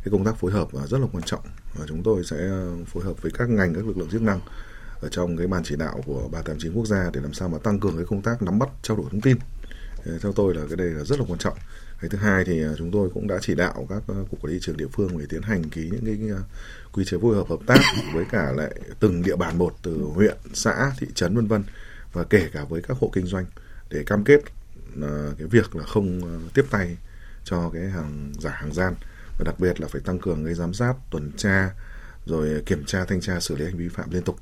cái công tác phối hợp ờ, rất là quan trọng. Và chúng tôi sẽ phối hợp với các ngành các lực lượng chức năng ở trong cái ban chỉ đạo của 389 quốc gia để làm sao mà tăng cường cái công tác nắm bắt trao đổi thông tin. Theo tôi là cái đây là rất là quan trọng. Cái thứ hai thì chúng tôi cũng đã chỉ đạo các cục quản lý trường địa phương để tiến hành ký những cái quy chế phối hợp hợp tác với cả lại từng địa bàn một từ huyện xã thị trấn vân vân và kể cả với các hộ kinh doanh để cam kết à, cái việc là không à, tiếp tay cho cái hàng giả hàng gian và đặc biệt là phải tăng cường cái giám sát, tuần tra, rồi kiểm tra, thanh tra, xử lý hành vi vi phạm liên tục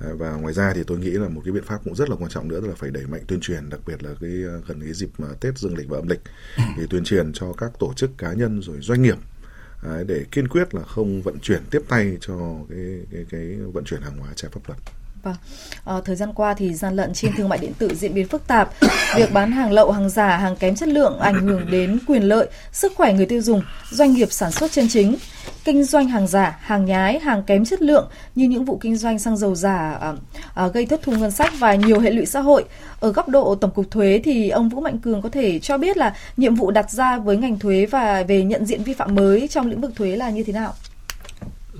à, và ngoài ra thì tôi nghĩ là một cái biện pháp cũng rất là quan trọng nữa là phải đẩy mạnh tuyên truyền, đặc biệt là cái gần cái dịp mà Tết dương lịch và âm lịch, thì tuyên truyền cho các tổ chức cá nhân rồi doanh nghiệp để kiên quyết là không vận chuyển tiếp tay cho cái cái cái vận chuyển hàng hóa trái pháp luật. Vâng. À, thời gian qua thì gian lận trên thương mại điện tử diễn biến phức tạp. Việc bán hàng lậu, hàng giả, hàng kém chất lượng ảnh hưởng đến quyền lợi, sức khỏe người tiêu dùng, doanh nghiệp sản xuất chân chính. Kinh doanh hàng giả, hàng nhái, hàng kém chất lượng như những vụ kinh doanh xăng dầu giả à, à, gây thất thu ngân sách và nhiều hệ lụy xã hội. Ở góc độ tổng cục thuế thì ông Vũ Mạnh Cường có thể cho biết là nhiệm vụ đặt ra với ngành thuế và về nhận diện vi phạm mới trong lĩnh vực thuế là như thế nào?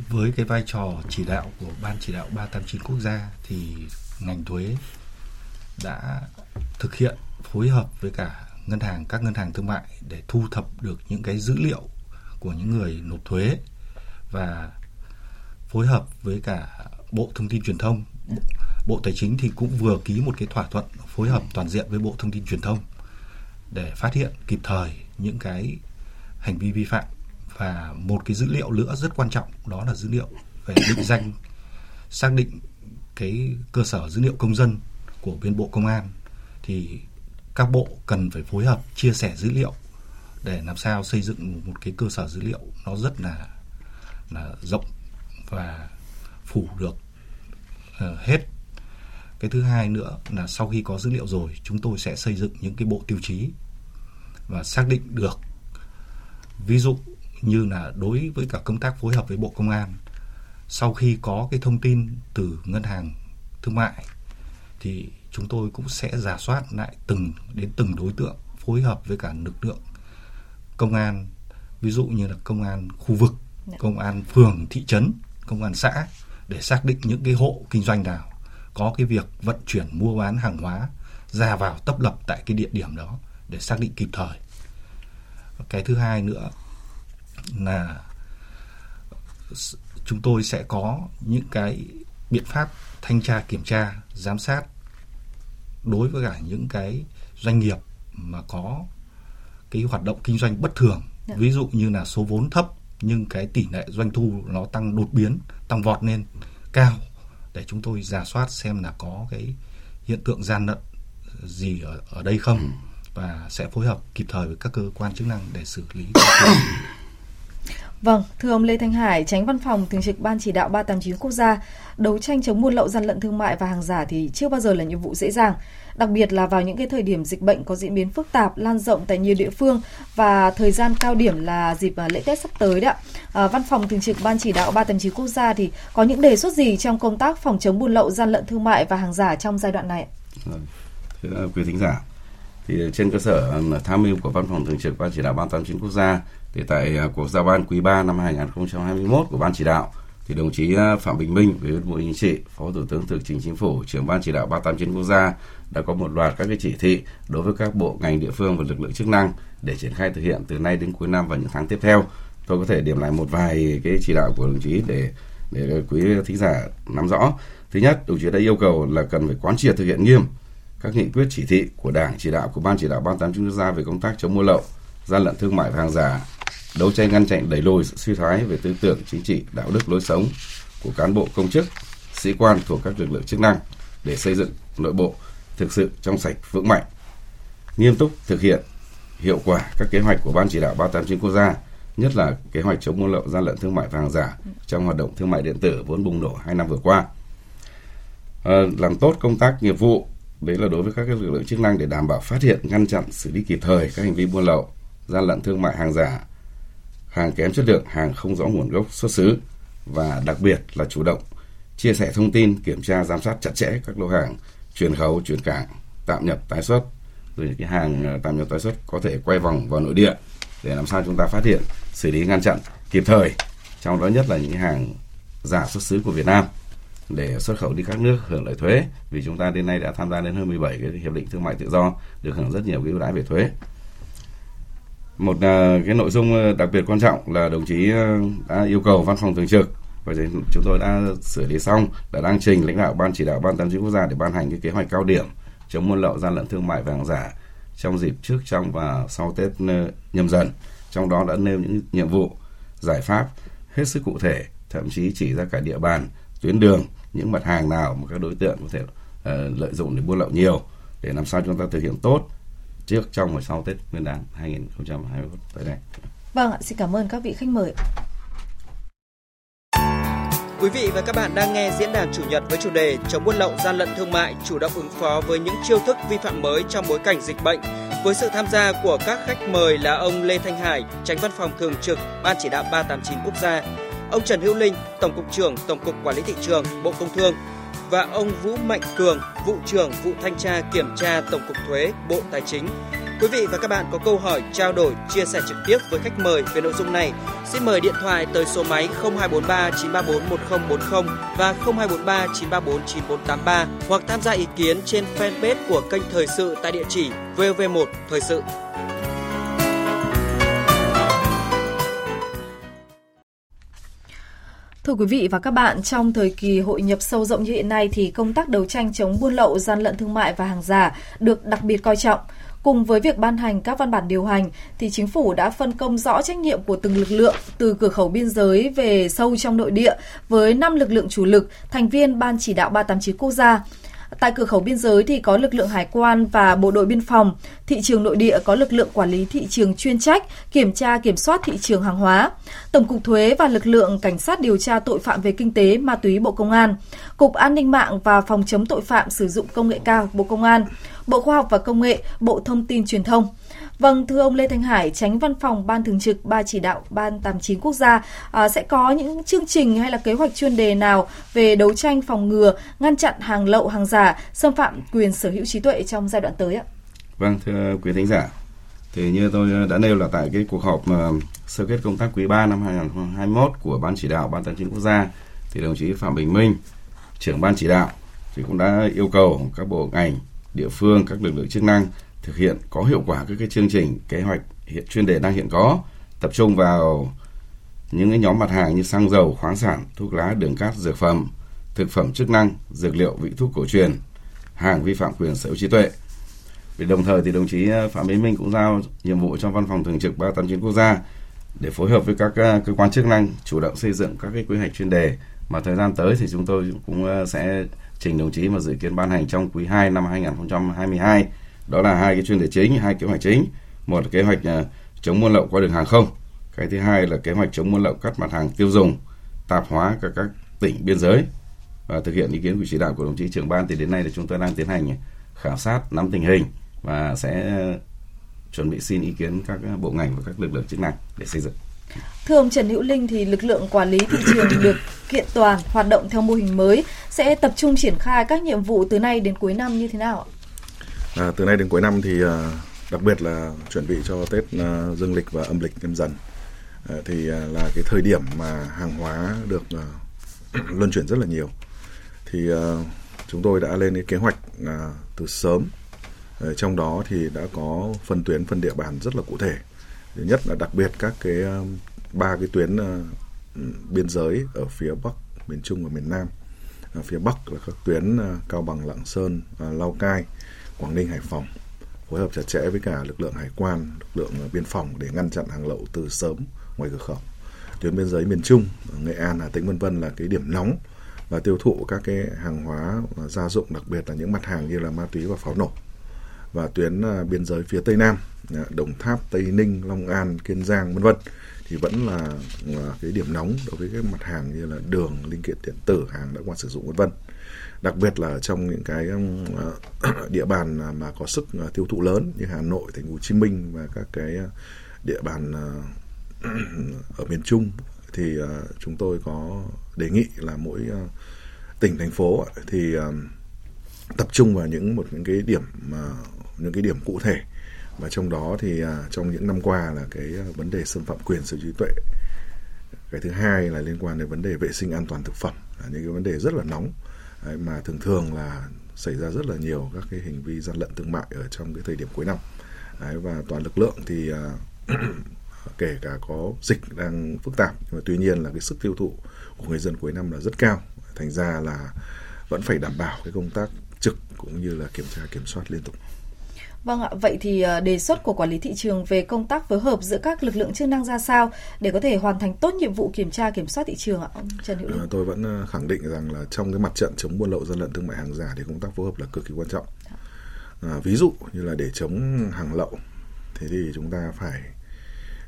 Với cái vai trò chỉ đạo của ban chỉ đạo 389 quốc gia thì ngành thuế đã thực hiện, phối hợp với cả ngân hàng, các ngân hàng thương mại để thu thập được những cái dữ liệu của những người nộp thuế và phối hợp với cả Bộ Thông tin Truyền thông. Bộ Tài chính thì cũng vừa ký một cái thỏa thuận phối hợp toàn diện với Bộ Thông tin Truyền thông để phát hiện kịp thời những cái hành vi vi phạm và một cái dữ liệu nữa rất quan trọng đó là dữ liệu về định danh xác định cái cơ sở dữ liệu công dân của bên bộ công an. Thì các bộ cần phải phối hợp chia sẻ dữ liệu để làm sao xây dựng một cái cơ sở dữ liệu nó rất là là rộng và phủ được uh, hết. Cái thứ hai nữa là sau khi có dữ liệu rồi chúng tôi sẽ xây dựng những cái bộ tiêu chí và xác định được. Ví dụ như là đối với cả công tác phối hợp với Bộ Công an. Sau khi có cái thông tin từ ngân hàng thương mại thì chúng tôi cũng sẽ giả soát lại từng đến từng đối tượng phối hợp với cả lực lượng công an. Ví dụ như là công an khu vực dạ. công an phường thị trấn công an xã để xác định những cái hộ kinh doanh nào có cái việc vận chuyển mua bán hàng hóa ra vào tấp lập tại cái địa điểm đó để xác định kịp thời. Cái thứ hai nữa là chúng tôi sẽ có những cái biện pháp thanh tra kiểm tra giám sát đối với cả những cái doanh nghiệp mà có cái hoạt động kinh doanh bất thường Được. Dạ. ví dụ như là số vốn thấp nhưng cái tỷ lệ doanh thu nó tăng đột biến tăng vọt lên cao để chúng tôi giả soát xem là có cái hiện tượng gian lận gì ở ở đây không ừ. và sẽ phối hợp kịp thời với các cơ quan chức năng để xử lý Vâng, thưa ông Lê Thanh Hải, tránh văn phòng thường trực Ban chỉ đạo 389 quốc gia, đấu tranh chống buôn lậu gian lận thương mại và hàng giả thì chưa bao giờ là nhiệm vụ dễ dàng. Đặc biệt là vào những cái thời điểm dịch bệnh có diễn biến phức tạp, lan rộng tại nhiều địa phương và thời gian cao điểm là dịp à, lễ Tết sắp tới đó. À, văn phòng thường trực Ban chỉ đạo 389 quốc gia thì có những đề xuất gì trong công tác phòng chống buôn lậu gian lận thương mại và hàng giả trong giai đoạn này? Vâng, thưa quý thính giả, thì trên cơ sở à, tham mưu của văn phòng thường trực ban chỉ đạo 389 quốc gia thì tại à, cuộc giao ban quý 3 năm 2021 của ban chỉ đạo thì đồng chí à, Phạm Bình Minh, Ủy viên Bộ Chính trị, Phó Thủ tướng Thường trực Chính phủ, trưởng ban chỉ đạo 389 quốc gia đã có một loạt các cái chỉ thị đối với các bộ ngành địa phương và lực lượng chức năng để triển khai thực hiện từ nay đến cuối năm và những tháng tiếp theo. Tôi có thể điểm lại một vài cái chỉ đạo của đồng chí để để quý thính giả nắm rõ. Thứ nhất, đồng chí đã yêu cầu là cần phải quán triệt thực hiện nghiêm các nghị quyết chỉ thị của Đảng chỉ đạo của Ban chỉ đạo 389 quốc gia về công tác chống mua lậu, gian lận thương mại và hàng giả, đấu tranh ngăn chặn đẩy lùi sự suy thoái về tư tưởng chính trị, đạo đức lối sống của cán bộ công chức, sĩ quan thuộc các lực lượng chức năng để xây dựng nội bộ thực sự trong sạch vững mạnh, nghiêm túc thực hiện hiệu quả các kế hoạch của Ban chỉ đạo 389 quốc gia, nhất là kế hoạch chống buôn lậu, gian lận thương mại và hàng giả trong hoạt động thương mại điện tử vốn bùng nổ hai năm vừa qua. À, làm tốt công tác nghiệp vụ, đấy là đối với các lực lượng chức năng để đảm bảo phát hiện, ngăn chặn, xử lý kịp thời các hành vi buôn lậu, gian lận thương mại hàng giả, hàng kém chất lượng, hàng không rõ nguồn gốc xuất xứ. Và đặc biệt là chủ động chia sẻ thông tin, kiểm tra giám sát chặt chẽ các lô hàng chuyển khẩu, chuyển cảng, tạm nhập, tái xuất. Rồi những cái hàng ờ, tạm nhập tái xuất có thể quay vòng vào nội địa để làm sao chúng ta phát hiện, xử lý ngăn chặn kịp thời. Trong đó nhất là những hàng giả xuất xứ của Việt Nam để xuất khẩu đi các nước hưởng lợi thuế. Vì chúng ta đến nay đã tham gia đến hơn 17 cái hiệp định thương mại tự do được hưởng rất nhiều cái ưu đãi về thuế một à, cái nội dung à, đặc biệt quan trọng là đồng chí à, đã yêu cầu văn phòng thường trực và chúng tôi đã xử lý xong đã đang trình lãnh đạo ban chỉ đạo ban tam chính quốc gia để ban hành cái kế hoạch cao điểm chống buôn lậu gian lận thương mại và hàng giả trong dịp trước trong và sau Tết nhâm dần. Trong đó đã nêu những nhiệm vụ giải pháp hết sức cụ thể thậm chí chỉ ra cả địa bàn tuyến đường những mặt hàng nào mà các đối tượng có thể uh, lợi dụng để buôn lậu nhiều để làm sao chúng ta thực hiện tốt trước trong và sau Tết Nguyên đán 2021 tới đây. Vâng ạ, xin cảm ơn các vị khách mời. Quý vị và các bạn đang nghe diễn đàn chủ nhật với chủ đề chống buôn lậu gian lận thương mại, chủ động ứng phó với những chiêu thức vi phạm mới trong bối cảnh dịch bệnh. Với sự tham gia của các khách mời là ông Lê Thanh Hải, Tránh Văn phòng Thường trực Ban Chỉ đạo 389 Quốc gia, ông Trần Hữu Linh, Tổng cục trưởng Tổng cục Quản lý thị trường, Bộ Công Thương và ông Vũ Mạnh Cường, vụ trưởng vụ thanh tra kiểm tra Tổng cục Thuế, Bộ Tài chính. Quý vị và các bạn có câu hỏi, trao đổi, chia sẻ trực tiếp với khách mời về nội dung này, xin mời điện thoại tới số máy 0243 934 1040 và 0243 934 9483 hoặc tham gia ý kiến trên fanpage của kênh Thời sự tại địa chỉ VV1 Thời sự. Thưa quý vị và các bạn, trong thời kỳ hội nhập sâu rộng như hiện nay thì công tác đấu tranh chống buôn lậu, gian lận thương mại và hàng giả được đặc biệt coi trọng. Cùng với việc ban hành các văn bản điều hành thì chính phủ đã phân công rõ trách nhiệm của từng lực lượng từ cửa khẩu biên giới về sâu trong nội địa với 5 lực lượng chủ lực, thành viên ban chỉ đạo 389 quốc gia. Tại cửa khẩu biên giới thì có lực lượng hải quan và bộ đội biên phòng, thị trường nội địa có lực lượng quản lý thị trường chuyên trách, kiểm tra kiểm soát thị trường hàng hóa, Tổng cục Thuế và lực lượng cảnh sát điều tra tội phạm về kinh tế, ma túy Bộ Công an, Cục An ninh mạng và phòng chống tội phạm sử dụng công nghệ cao Bộ Công an, Bộ Khoa học và Công nghệ, Bộ Thông tin Truyền thông. Vâng, thưa ông Lê Thanh Hải, tránh văn phòng Ban Thường trực Ban Chỉ đạo Ban 89 Quốc gia à, sẽ có những chương trình hay là kế hoạch chuyên đề nào về đấu tranh phòng ngừa, ngăn chặn hàng lậu, hàng giả, xâm phạm quyền sở hữu trí tuệ trong giai đoạn tới ạ? Vâng, thưa quý thính giả, thì như tôi đã nêu là tại cái cuộc họp sơ kết công tác quý 3 năm 2021 của Ban Chỉ đạo Ban 89 Quốc gia, thì đồng chí Phạm Bình Minh, trưởng Ban Chỉ đạo, thì cũng đã yêu cầu các bộ ngành, địa phương, các lực lượng chức năng thực hiện có hiệu quả các cái chương trình, kế hoạch hiện, chuyên đề đang hiện có, tập trung vào những cái nhóm mặt hàng như xăng dầu, khoáng sản, thuốc lá, đường cát, dược phẩm, thực phẩm chức năng, dược liệu, vị thuốc cổ truyền, hàng vi phạm quyền sở hữu trí tuệ. Vì đồng thời thì đồng chí ờ, Phạm Minh Minh cũng giao nhiệm vụ cho văn phòng thường trực 389 quốc gia để phối hợp với các ờ, cơ quan chức năng chủ động xây dựng các cái quy hoạch chuyên đề. Mà thời gian tới thì chúng tôi cũng ờ, sẽ trình đồng chí mà dự kiến ban hành trong quý 2 năm 2022 đó là hai cái chuyên đề chính hai kế hoạch chính một là kế hoạch uh, chống buôn lậu qua đường hàng không cái thứ hai là kế hoạch chống buôn lậu các mặt hàng tiêu dùng tạp hóa các các tỉnh biên giới và thực hiện ý kiến của chỉ đạo của đồng chí trưởng ban thì đến nay là chúng tôi đang tiến hành khảo sát nắm tình hình và sẽ chuẩn bị xin ý kiến các bộ ngành và các lực lượng chức năng để xây dựng. Thưa ông Trần Hữu Linh thì lực lượng quản lý thị trường được kiện toàn hoạt động theo mô hình mới sẽ tập trung triển khai các nhiệm vụ từ nay đến cuối năm như thế nào ạ? À, từ nay đến cuối năm thì à, đặc biệt là chuẩn bị cho Tết à, dương lịch và âm lịch nhâm dần à, thì à, là cái thời điểm mà hàng hóa được à, luân chuyển rất là nhiều. Thì à, chúng tôi đã lên cái kế hoạch à, từ sớm. À, trong đó thì đã có phân tuyến phân địa bàn rất là cụ thể. Thứ nhất là đặc biệt các cái à, ba cái tuyến à, biên giới ở phía Bắc, miền Trung và miền Nam. À, phía Bắc là các tuyến à, Cao Bằng, Lạng Sơn, à, Lào Cai Quảng Ninh, Hải Phòng phối hợp chặt chẽ với cả lực lượng hải quan, lực lượng à, biên phòng để ngăn chặn hàng lậu từ sớm ngoài cửa khẩu. Tuyến biên giới miền Trung, Nghệ An, Hà Tĩnh vân vân là cái điểm nóng và tiêu thụ các cái hàng hóa à, gia dụng đặc biệt là những mặt hàng như là ma túy và pháo nổ. và tuyến à, biên giới phía Tây Nam, Đồng Tháp, Tây Ninh, Long An, Kiên Giang vân vân thì vẫn là cái điểm nóng đối với các mặt hàng như là đường, linh kiện điện tử, hàng đã qua sử dụng vân vân. Đặc biệt là trong những cái um, uh, địa bàn mà có sức uh, tiêu thụ lớn như Hà Nội, Thành phố Hồ Chí Minh và các cái uh, địa bàn ở miền Trung thì chúng tôi có đề nghị là mỗi tỉnh thành phố thì um, tập trung vào những một những cái điểm mà những cái điểm cụ thể. Và trong đó thì trong những năm qua là cái vấn đề xâm phạm quyền sở hữu trí tuệ. Cái thứ hai là liên quan đến vấn đề vệ sinh an toàn thực phẩm là những cái vấn đề rất là nóng. Đấy, mà thường thường là xảy ra rất là nhiều các cái hành vi gian lận thương mại ở trong cái thời điểm cuối năm. Đấy, và toàn lực lượng thì uh, kể cả có dịch đang phức tạp nhưng mà tuy nhiên là cái sức tiêu thụ của người dân cuối năm là rất cao. Thành ra là vẫn phải đảm bảo cái công tác trực cũng như là kiểm tra kiểm soát liên tục. Vâng ạ, vậy thì đề xuất của quản lý thị trường về công tác phối hợp giữa các lực lượng chức năng ra sao để có thể hoàn thành tốt nhiệm vụ kiểm tra kiểm soát thị trường ạ, ông Trần Hữu Linh? À, tôi vẫn khẳng định rằng là trong cái mặt trận chống buôn lậu gian lận thương mại hàng giả thì công tác phối hợp là cực kỳ quan trọng. À, ví dụ như là để chống hàng lậu thế thì chúng ta phải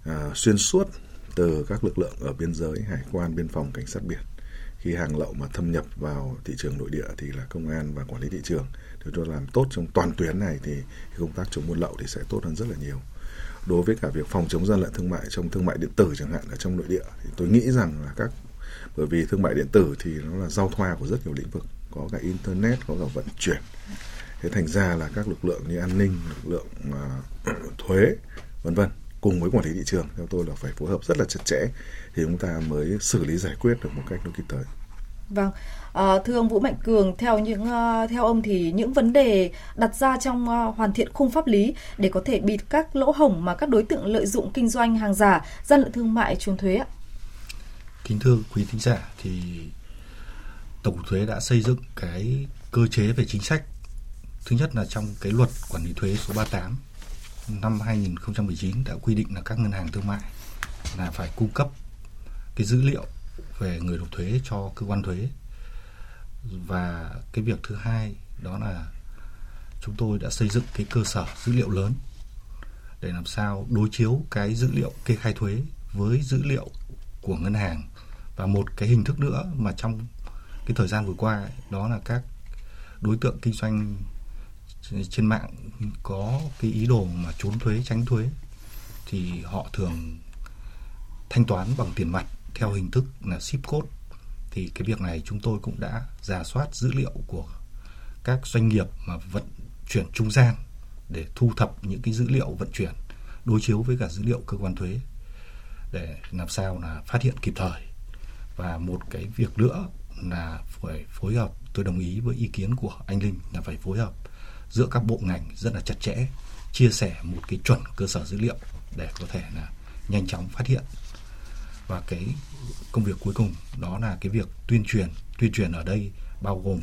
à, xuyên suốt từ các lực lượng ở biên giới, hải quan, biên phòng, cảnh sát biển khi hàng lậu mà thâm nhập vào thị trường nội địa thì là công an và quản lý thị trường nếu ta làm tốt trong toàn tuyến này thì công tác chống buôn lậu thì sẽ tốt hơn rất là nhiều. Đối với cả việc phòng chống gian lận thương mại trong thương mại điện tử chẳng hạn ở trong nội địa thì tôi nghĩ rằng là các bởi vì thương mại điện tử thì nó là giao thoa của rất nhiều lĩnh vực có cả internet có cả vận chuyển. Thế thành ra là các lực lượng như an ninh lực lượng uh, thuế vân vân cùng với quản lý thị trường theo tôi là phải phối hợp rất là chặt chẽ thì chúng ta mới xử lý giải quyết được một cách nó kịp thời. Vâng, à, thưa ông Vũ Mạnh Cường, theo những uh, theo ông thì những vấn đề đặt ra trong uh, hoàn thiện khung pháp lý để có thể bịt các lỗ hổng mà các đối tượng lợi dụng kinh doanh hàng giả, gian lận thương mại trốn thuế ạ? Kính thưa quý thính giả, thì Tổng cục Thuế đã xây dựng cái cơ chế về chính sách. Thứ nhất là trong cái luật quản lý thuế số 38 năm 2019 đã quy định là các ngân hàng thương mại là phải cung cấp cái dữ liệu về người nộp thuế cho cơ quan thuế. Và cái việc thứ hai đó là chúng tôi đã xây dựng cái cơ sở dữ liệu lớn để làm sao đối chiếu cái dữ liệu kê khai thuế với dữ liệu của ngân hàng. Và một cái hình thức nữa mà trong cái thời gian vừa qua đó là các đối tượng kinh doanh trên mạng có cái ý đồ mà trốn thuế, tránh thuế thì họ thường thanh toán bằng tiền mặt theo hình thức là ship code, thì cái việc này chúng tôi cũng đã giả soát dữ liệu của các doanh nghiệp mà vận chuyển trung gian để thu thập những cái dữ liệu vận chuyển, đối chiếu với cả dữ liệu cơ quan thuế để làm sao là phát hiện kịp thời. Và một cái việc nữa là phải phối hợp, tôi đồng ý với ý kiến của anh Linh là phải phối hợp giữa các bộ ngành rất là chặt chẽ, chia sẻ một cái chuẩn cơ sở dữ liệu để có thể là nhanh chóng phát hiện và cái công việc cuối cùng đó là cái việc tuyên truyền. Tuyên truyền ở đây bao gồm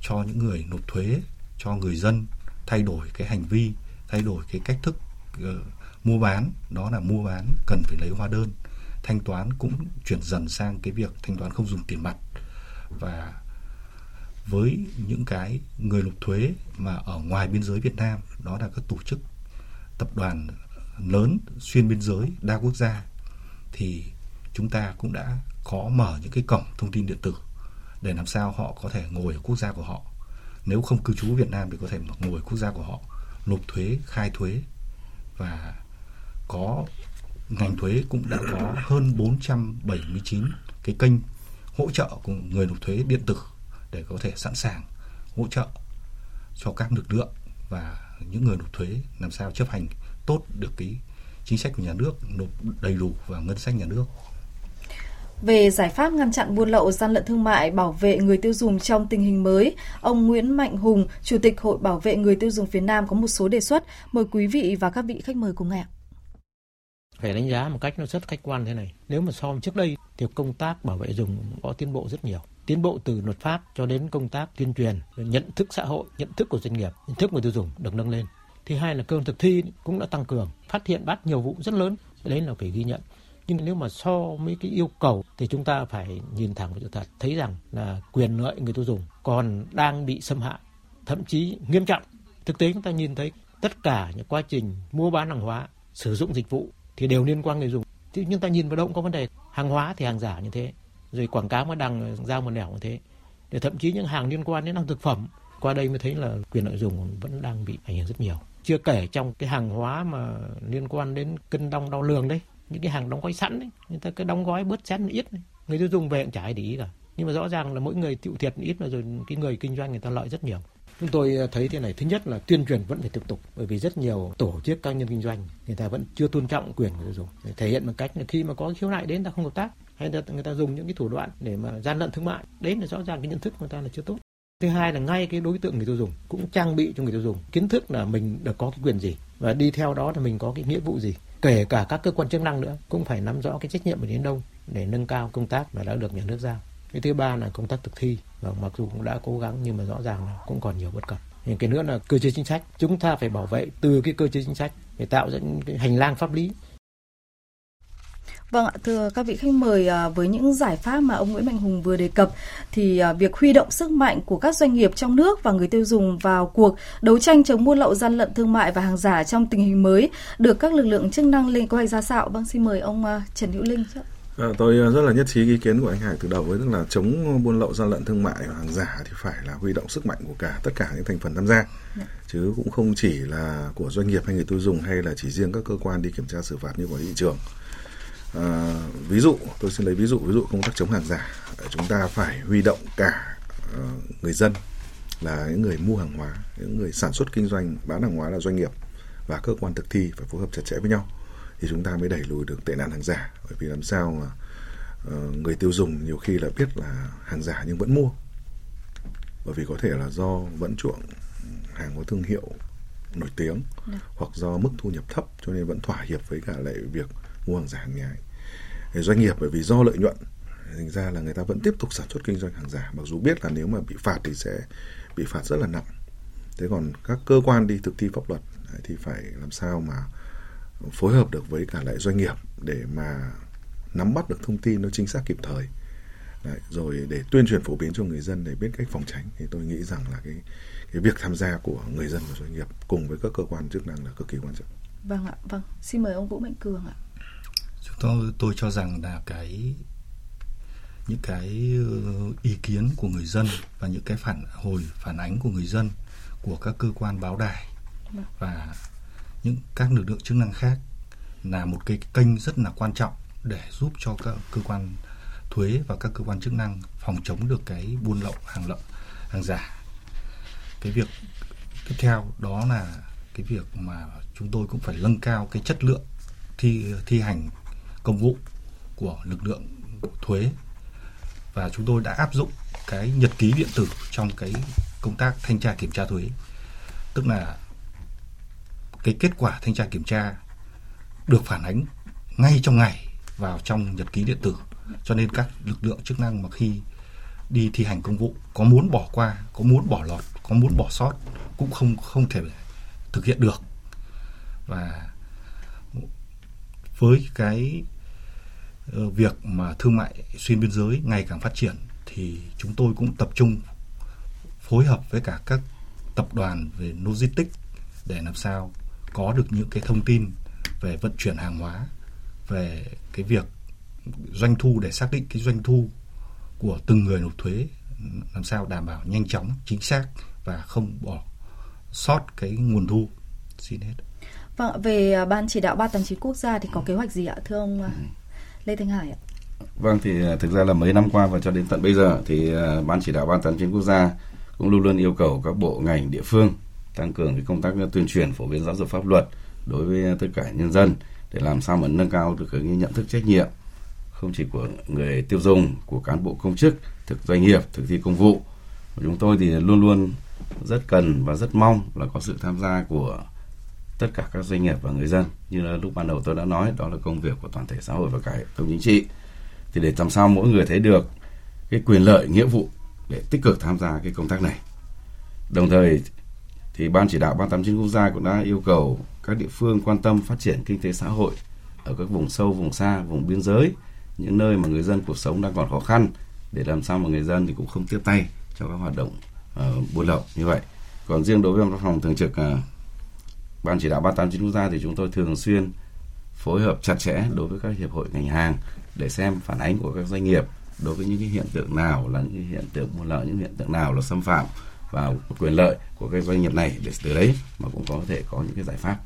cho những người nộp thuế cho người dân thay đổi cái hành vi thay đổi cái cách thức uh, mua bán. Đó là mua bán cần phải lấy hóa đơn. Thanh toán cũng chuyển dần sang cái việc thanh toán không dùng tiền mặt. Và với những cái người nộp thuế mà ở ngoài biên giới Việt Nam đó là các tổ chức tập đoàn lớn xuyên biên giới đa quốc gia thì chúng ta cũng đã có mở những cái cổng thông tin điện tử để làm sao họ có thể ngồi ở quốc gia của họ. Nếu không cư trú Việt Nam thì có thể ngồi quốc gia của họ, nộp thuế, khai thuế. Và có ngành thuế cũng đã có hơn 479 cái kênh hỗ trợ của người nộp thuế điện tử để có thể sẵn sàng hỗ trợ cho các lực lượng và những người nộp thuế làm sao chấp hành tốt được cái chính sách của nhà nước, nộp đầy đủ vào ngân sách nhà nước về giải pháp ngăn chặn buôn lậu gian lận thương mại bảo vệ người tiêu dùng trong tình hình mới, ông Nguyễn Mạnh Hùng, Chủ tịch Hội Bảo vệ người tiêu dùng phía Nam có một số đề xuất. Mời quý vị và các vị khách mời cùng nghe. Phải đánh giá một cách nó rất khách quan thế này. Nếu mà so với trước đây thì công tác bảo vệ dùng có tiến bộ rất nhiều. Tiến bộ từ luật pháp cho đến công tác tuyên truyền, nhận thức xã hội, nhận thức của doanh nghiệp, nhận thức người tiêu dùng được nâng lên. Thứ hai là cơ thực thi cũng đã tăng cường, phát hiện bắt nhiều vụ rất lớn. Đấy là phải ghi nhận nhưng nếu mà so với cái yêu cầu thì chúng ta phải nhìn thẳng vào sự thật thấy rằng là quyền lợi người tiêu dùng còn đang bị xâm hại thậm chí nghiêm trọng Thực tế chúng ta nhìn thấy tất cả những quá trình mua bán hàng hóa, sử dụng dịch vụ thì đều liên quan người dùng. Thì nhưng ta nhìn vào đâu cũng có vấn đề. Hàng hóa thì hàng giả như thế, rồi quảng cáo mà đằng giao một nẻo như thế. Để thậm chí những hàng liên quan đến hàng thực phẩm qua đây mới thấy là quyền lợi dùng vẫn đang bị ảnh hưởng rất nhiều. Chưa kể trong cái hàng hóa mà liên quan đến cân đong đo lường đấy, những cái hàng đóng gói sẵn đấy, người ta cứ đóng gói bớt chén ít, ấy. người tiêu dùng về cũng chả ai để ý cả. Nhưng mà rõ ràng là mỗi người chịu thiệt ít mà rồi cái người kinh doanh người ta lợi rất nhiều. Chúng tôi à, thấy thế này, thứ nhất là tuyên truyền vẫn phải tiếp tục bởi vì rất nhiều tổ chức cá nhân kinh doanh người ta vẫn chưa tôn trọng quyền người tiêu dùng. Thể hiện bằng cách là khi mà có khiếu nại đến ta không hợp tác hay là người ta dùng những cái thủ đoạn để mà gian lận thương mại, đấy là rõ ràng cái nhận thức của người ta là chưa tốt. Thứ hai là ngay cái đối tượng người tiêu dùng cũng trang bị cho người tiêu dùng kiến thức là mình được có cái quyền gì và đi theo đó là mình có cái nghĩa vụ gì. Kể cả các cơ quan chức năng nữa, cũng phải nắm rõ cái trách nhiệm của đến đâu để nâng cao công tác mà đã được nhà nước giao. Cái thứ ba là công tác thực thi, và mặc dù cũng đã cố gắng nhưng mà rõ ràng là cũng còn nhiều bất cập. những cái nữa là cơ chế chính sách. Chúng ta phải bảo vệ từ cái cơ chế chính sách để tạo ra cái hành lang pháp lý Vâng ạ, thưa các vị khách mời, à, với những giải pháp mà ông Nguyễn Mạnh Hùng vừa đề cập, thì à, việc huy động sức mạnh của các doanh nghiệp trong nước và người tiêu dùng vào cuộc đấu tranh chống buôn lậu gian lận thương mại và hàng giả trong tình hình mới được các lực lượng chức năng lên kế hoạch ra sao? Vâng, xin mời ông à, Trần Hữu Linh. À, tôi rất là nhất trí ý kiến của anh Hải từ đầu với tức là chống buôn lậu gian lận thương mại và hàng giả thì phải là huy động sức mạnh của cả tất cả những thành phần tham gia dạ. chứ cũng không chỉ là của doanh nghiệp hay người tiêu dùng hay là chỉ riêng các cơ quan đi kiểm tra xử phạt như quản lý thị trường à, ví dụ tôi xin lấy ví dụ ví dụ công tác chống hàng giả chúng ta phải huy động cả uh, người dân là những người mua hàng hóa những người sản xuất kinh doanh bán hàng hóa là doanh nghiệp và cơ quan thực thi phải phối hợp chặt chẽ với nhau thì chúng ta mới đẩy lùi được tệ nạn hàng giả bởi vì làm sao mà uh, người tiêu dùng nhiều khi là biết là hàng giả nhưng vẫn mua bởi vì có thể là do vẫn chuộng hàng có thương hiệu nổi tiếng Được. Dạ. hoặc do mức thu nhập thấp cho nên vẫn thỏa hiệp với cả lại việc mua hàng giả hàng nhái doanh nghiệp bởi vì do lợi nhuận thành ra là người ta vẫn tiếp tục sản xuất kinh doanh hàng giả mặc dù biết là nếu mà bị phạt thì sẽ bị phạt rất là nặng thế còn các cơ quan đi thực thi pháp luật thì phải làm sao mà phối hợp được với cả lại doanh nghiệp để mà nắm bắt được thông tin nó chính xác kịp thời Đấy, rồi để tuyên truyền phổ biến cho người dân để biết cách phòng tránh thì tôi nghĩ rằng là cái cái việc tham gia của người dân và doanh nghiệp cùng với các cơ quan chức năng là cực kỳ quan trọng. Vâng ạ, vâng. Xin mời ông Vũ Mạnh Cường ạ chúng tôi tôi cho rằng là cái, những cái ờ, ý kiến của người dân và những cái phản hồi, phản ánh của người dân, của các cơ quan báo đài và những các lực lượng chức năng khác là một cái kênh rất là quan trọng để giúp cho các cơ quan thuế và các cơ quan chức năng phòng chống được cái buôn lậu hàng lậu, hàng giả. Cái việc tiếp theo đó là cái việc mà chúng tôi cũng phải nâng cao cái chất lượng thi thi hành công vụ của lực lượng thuế. Và chúng tôi đã áp dụng cái nhật ký điện tử trong cái công tác thanh tra kiểm tra thuế. Tức là cái kết quả thanh tra kiểm tra được phản ánh ngay trong ngày vào trong nhật ký điện tử. Cho nên các lực lượng chức năng mà khi đi thi hành công vụ có muốn bỏ qua, có muốn bỏ lọt, có muốn bỏ sót cũng không không thể thực hiện được. Và với cái việc mà thương mại xuyên biên giới ngày càng phát triển thì chúng tôi cũng tập trung phối hợp với cả các tập đoàn về logistics để làm sao có được những cái thông tin về vận chuyển hàng hóa về cái việc doanh thu để xác định cái doanh thu của từng người nộp thuế làm sao đảm bảo nhanh chóng chính xác và không bỏ sót cái nguồn thu. Xin hết. Vâng về à, ban chỉ đạo ba tám chín quốc gia thì có kế hoạch gì ạ thưa ông? Ừ. Lê Thanh Hải ạ. Vâng thì à, thực ra là mấy năm qua và cho đến tận bây giờ thì à, ban chỉ đạo ban tán chiến quốc gia cũng luôn luôn yêu cầu các bộ ngành địa phương tăng cường cái công tác à, tuyên truyền phổ biến giáo dục pháp luật đối với tất cả nhân dân để làm sao mà nâng cao được cái nhận thức trách nhiệm, không chỉ của người tiêu dùng, của cán bộ công chức, thực doanh nghiệp, thực thi công vụ chúng tôi thì luôn luôn rất cần và rất mong là có sự tham gia của tất cả các doanh nghiệp và người dân. Như là lúc ban đầu tôi đã nói đó là công việc của toàn thể xã hội và cả hệ thống chính trị. Thì để làm sao mỗi người thấy được cái quyền lợi nghĩa vụ để tích cực tham gia cái công tác này. Đồng thời thì ban chỉ đạo ban tám chín quốc gia cũng đã yêu cầu các địa phương quan tâm phát triển kinh tế xã hội ở các vùng sâu vùng xa vùng biên giới những nơi mà người dân cuộc sống đang còn khó khăn để làm sao mà người dân thì cũng không tiếp tay cho các hoạt động uh, buôn lậu như vậy. Còn riêng đối với văn phòng thường trực uh, ban chỉ đạo 389 quốc gia thì chúng tôi thường xuyên phối hợp chặt chẽ đối với các hiệp hội ngành hàng để xem phản ánh của các doanh nghiệp đối với những cái hiện tượng nào là những cái hiện tượng buôn lậu, những hiện tượng nào là xâm phạm vào quyền lợi của các doanh nghiệp này để từ đấy mà cũng có thể có những cái giải pháp.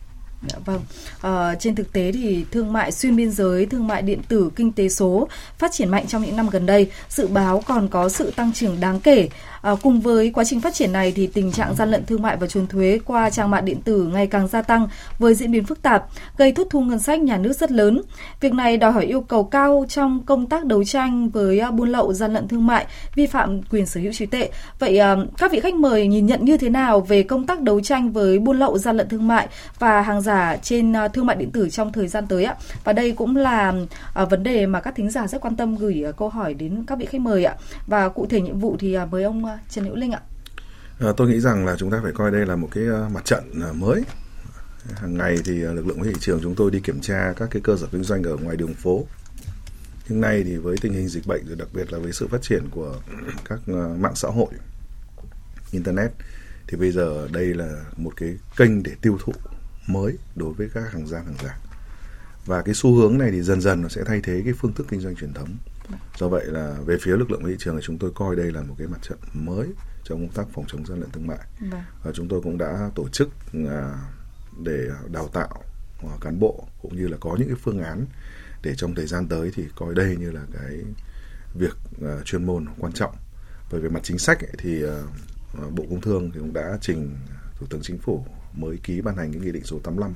Dạ vâng. À, trên thực tế thì thương mại xuyên biên giới, thương mại điện tử, kinh tế số phát triển mạnh trong những năm gần đây, dự báo còn có sự tăng trưởng đáng kể. À, cùng với quá trình phát triển này thì tình trạng gian lận thương mại và trốn thuế qua trang mạng điện tử ngày càng gia tăng với diễn biến phức tạp, gây thất thu ngân sách nhà nước rất lớn. Việc này đòi hỏi yêu cầu cao trong công tác đấu tranh với ờ, buôn lậu, gian lận thương mại, vi phạm quyền sở hữu trí tuệ. Vậy à, các vị khách mời nhìn nhận như thế nào về công tác đấu tranh với buôn lậu, gian lận thương mại và hàng giả trên ờ, thương mại điện tử trong thời gian tới ạ. Và đây cũng là ờ, vấn đề mà các thính giả rất quan tâm gửi ờ, câu hỏi đến các vị khách mời ạ. Và cụ thể nhiệm vụ thì mời ông Trần Hữu Linh ạ. À, tôi nghĩ rằng là chúng ta phải coi đây là một cái mặt trận mới. Hàng ngày thì lực lượng thị trường chúng tôi đi kiểm tra các cái cơ sở kinh doanh ở ngoài đường phố. Nhưng nay thì với tình hình dịch bệnh rồi đặc biệt là với sự phát triển của các mạng xã hội, internet thì bây giờ đây là một cái kênh để tiêu thụ mới đối với các hàng gian hàng giả. Và cái xu hướng này thì dần dần nó sẽ thay thế cái phương thức kinh doanh truyền thống. Do vậy là về phía lực lượng thị trường thì chúng tôi coi đây là một cái mặt trận mới trong công tác phòng chống gian lận thương mại. Vâng. và chúng tôi cũng đã tổ chức à, để đào tạo à, cán bộ cũng như là có những cái phương án để trong thời gian tới thì coi đây như là cái việc uh, chuyên môn quan trọng. Bởi về mặt chính sách ấy, thì bộ công thương thì cũng đã trình thủ tướng chính phủ mới ký ban hành cái nghị định số 85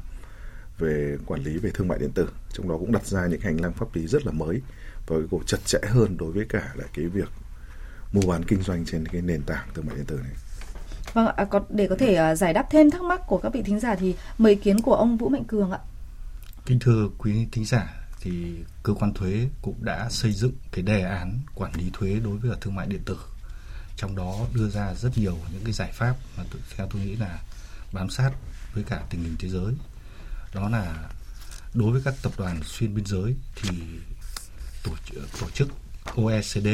về quản lý về thương mại điện tử trong đó cũng đặt ra những hành lang pháp lý rất là mới và cái cuộc chặt chẽ hơn đối với cả lại cái việc mua bán kinh doanh trên cái nền tảng thương mại điện tử này. Vâng ạ, có để có thể uh, giải đáp thêm thắc mắc của các vị thính giả thì mời ý kiến của ông Vũ Mạnh Cường ạ. Kính thưa quý thính giả, thì cơ quan thuế cũng đã xây dựng cái đề án quản lý thuế đối với thương mại điện tử. Trong đó đưa ra rất nhiều những cái giải pháp mà theo tôi nghĩ là bám sát với cả tình hình thế giới. Đó là đối với các tập đoàn xuyên biên giới thì tổ, tổ chức OECD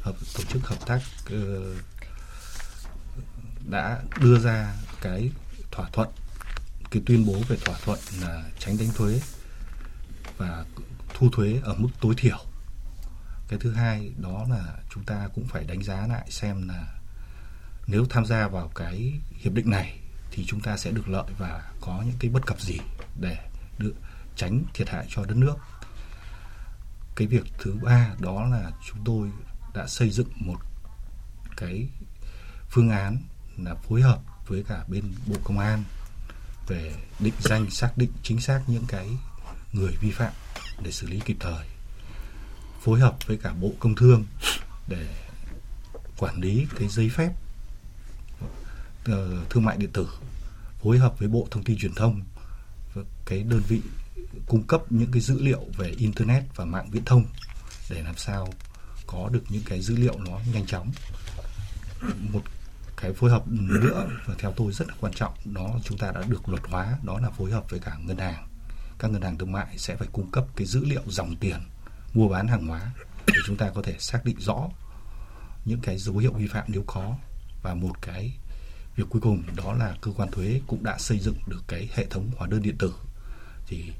hợp tổ chức hợp tác uh, đã đưa ra cái thỏa thuận cái tuyên bố về thỏa thuận là tránh đánh thuế và thu thuế ở mức tối thiểu. Cái thứ hai đó là chúng ta cũng phải đánh giá lại xem là nếu tham gia vào cái hiệp định này thì chúng ta sẽ được lợi và có những cái bất cập gì để được tránh thiệt hại cho đất nước. Cái việc thứ ba đó là chúng tôi đã xây dựng một cái phương án là phối hợp với cả bên Bộ Công an về định danh, xác định chính xác những cái người vi phạm để xử lý kịp thời phối hợp với cả Bộ Công Thương để quản lý cái giấy phép Ờ, thương mại điện tử, phối hợp với Bộ Thông tin Truyền thông, cái đơn vị cung cấp những cái dữ liệu về internet và mạng viễn thông để làm sao có được những cái dữ liệu nó nhanh chóng. Một cái phối hợp nữa và theo tôi rất là quan trọng, đó chúng ta đã được luật hóa, đó là phối hợp với cả ngân hàng. Các ngân hàng thương mại sẽ phải cung cấp cái dữ liệu dòng tiền, mua bán hàng hóa để chúng ta có thể xác định rõ những cái dấu hiệu vi phạm nếu có và một cái việc cuối cùng đó là cơ quan thuế cũng đã xây dựng được cái hệ thống hóa đơn điện tử. Thì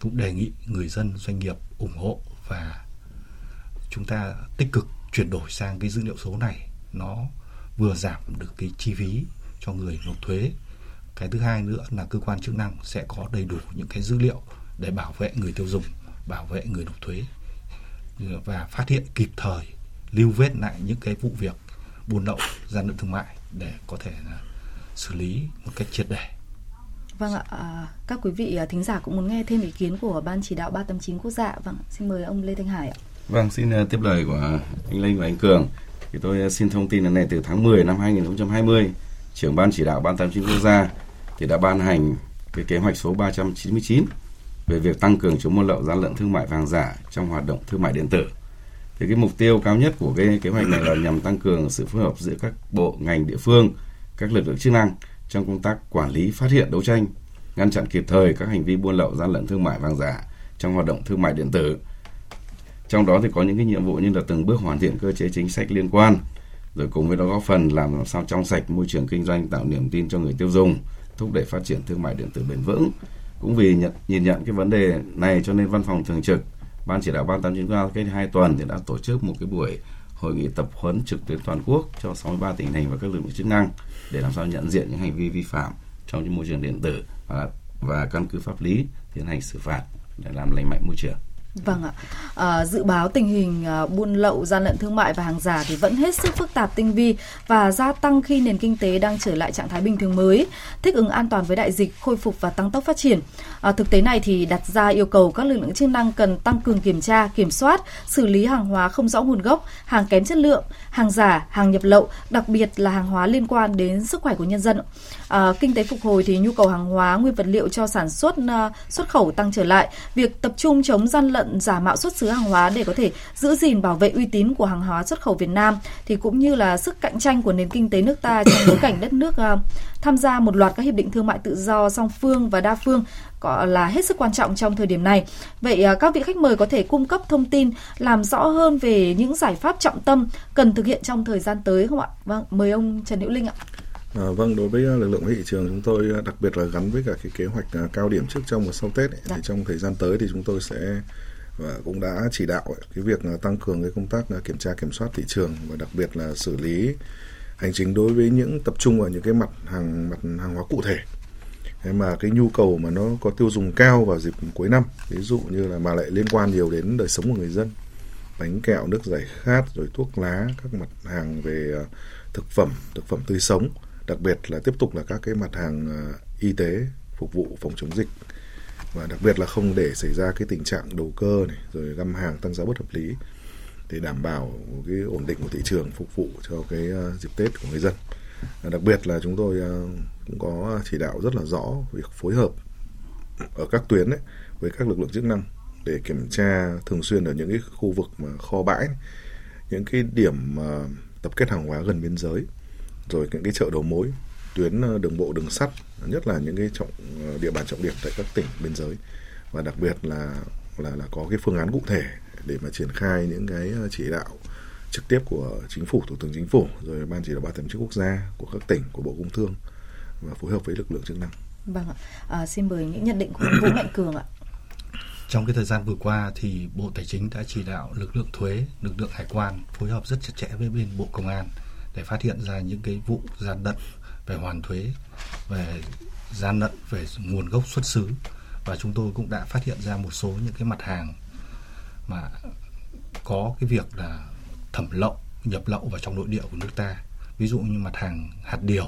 cũng đề nghị người dân, doanh nghiệp ủng hộ và chúng ta tích cực chuyển đổi sang cái dữ liệu số này. Nó vừa giảm được cái chi phí cho người nộp thuế. Cái thứ hai nữa là cơ quan chức năng sẽ có đầy đủ những cái dữ liệu để bảo vệ người tiêu dùng, bảo vệ người nộp thuế và phát hiện kịp thời, lưu vết lại những cái vụ việc buôn lậu gian lận thương mại để có thể là xử lý một cách triệt để. Vâng ạ, à, các quý vị à, thính giả cũng muốn nghe thêm ý kiến của Ban chỉ đạo 389 quốc gia. Vâng, xin mời ông Lê Thanh Hải ạ. Vâng, xin uh, tiếp lời của anh Linh và anh Cường. Thì tôi xin thông tin là này từ tháng 10 năm 2020, trưởng ban chỉ đạo 389 quốc gia thì đã ban hành cái kế hoạch số 399 về việc tăng cường chống buôn lậu gian lận thương mại vàng giả trong hoạt động thương mại điện tử thì cái mục tiêu cao nhất của cái kế hoạch này là nhằm tăng cường sự phối hợp giữa các bộ ngành địa phương các lực lượng chức năng trong công tác quản lý phát hiện đấu tranh ngăn chặn kịp thời các hành vi buôn lậu gian lận thương mại vàng giả trong hoạt động thương mại điện tử. Trong đó thì có những cái nhiệm vụ như là từng bước hoàn thiện cơ chế chính sách liên quan rồi cùng với đó góp phần làm sao trong sạch môi trường kinh doanh tạo niềm tin cho người tiêu dùng thúc đẩy phát triển thương mại điện tử bền vững. Cũng vì nhận, nhìn nhận cái vấn đề này cho nên văn phòng thường trực ban chỉ đạo ban tám chín qua cách hai tuần thì đã tổ chức một cái buổi hội nghị tập huấn trực tuyến toàn quốc cho 63 tỉnh thành và các lực lượng chức năng để làm sao nhận diện những hành vi vi phạm trong những môi trường điện tử và, và căn cứ pháp lý tiến hành xử phạt để làm lành mạnh môi trường. Vâng ạ. À, dự báo tình hình à, buôn lậu, gian lận thương mại và hàng giả thì vẫn hết sức phức tạp tinh vi và gia tăng khi nền kinh tế đang trở lại trạng thái bình thường mới, thích ứng an toàn với đại dịch, khôi phục và tăng tốc phát triển. À, thực tế này thì đặt ra yêu cầu các lực lượng chức năng cần tăng cường kiểm tra, kiểm soát, xử lý hàng hóa không rõ nguồn gốc, hàng kém chất lượng, hàng giả, hàng nhập lậu, đặc biệt là hàng hóa liên quan đến sức khỏe của nhân dân. À, kinh tế phục hồi thì nhu cầu hàng hóa, nguyên vật liệu cho sản xuất à, xuất khẩu tăng trở lại, việc tập trung chống gian lận giả mạo xuất xứ hàng hóa để có thể giữ gìn bảo vệ uy tín của hàng hóa xuất khẩu Việt Nam thì cũng như là sức cạnh tranh của nền kinh tế nước ta trong bối cảnh đất nước à, tham gia một loạt các hiệp định thương mại tự do song phương và đa phương có là hết sức quan trọng trong thời điểm này. Vậy các vị khách mời có thể cung cấp thông tin làm rõ hơn về những giải pháp trọng tâm cần thực hiện trong thời gian tới không ạ? Vâng, mời ông Trần Hữu Linh ạ. À, vâng, đối với lực lượng thị trường chúng tôi đặc biệt là gắn với cả cái kế hoạch cao điểm trước trong và sau Tết ấy, thì dạ. trong thời gian tới thì chúng tôi sẽ và cũng đã chỉ đạo cái việc tăng cường cái công tác kiểm tra kiểm soát thị trường và đặc biệt là xử lý hành chính đối với những tập trung vào những cái mặt hàng mặt hàng hóa cụ thể thế mà cái nhu cầu mà nó có tiêu dùng cao vào dịp cuối năm ví dụ như là mà lại liên quan nhiều đến đời sống của người dân bánh kẹo nước giải khát rồi thuốc lá các mặt hàng về thực phẩm thực phẩm tươi sống đặc biệt là tiếp tục là các cái mặt hàng à, y tế phục vụ phòng chống dịch và đặc biệt là không để xảy ra cái tình trạng đầu cơ này rồi găm hàng tăng giá bất hợp lý để đảm bảo cái ổn định của thị trường phục vụ cho cái à, dịp Tết của người dân. À, đặc biệt là chúng tôi cũng có chỉ đạo rất là rõ việc phối hợp ở các tuyến ấy, với các lực lượng chức năng để kiểm tra thường xuyên ở những cái khu vực mà kho bãi, những cái điểm tập kết hàng hóa gần biên giới, rồi những cái chợ đầu mối tuyến ờ, đường bộ đường sắt nhất là những cái trọng ờ, địa bàn trọng điểm tại các tỉnh biên giới và đặc biệt là là là có cái phương án cụ thể để mà triển khai những cái ờ, chỉ đạo trực tiếp của chính phủ thủ tướng chính phủ rồi ban chỉ đạo ba tổ chức quốc gia của các tỉnh của bộ công thương và phối hợp với lực lượng chức năng. Vâng ạ. À, xin mời những nhận định của Vũ Mạnh Cường ạ. Trong cái thời gian vừa qua thì Bộ Tài chính đã chỉ đạo lực lượng thuế, lực lượng hải quan phối hợp rất chặt chẽ với bên Bộ Công an để phát hiện ra những cái vụ gian lận về hoàn thuế, về gian lận về nguồn gốc xuất xứ. Và chúng tôi cũng đã phát hiện ra một số những cái mặt hàng mà có cái việc là thẩm lậu, nhập lậu vào trong nội địa của nước ta. Ví dụ như mặt hàng hạt điều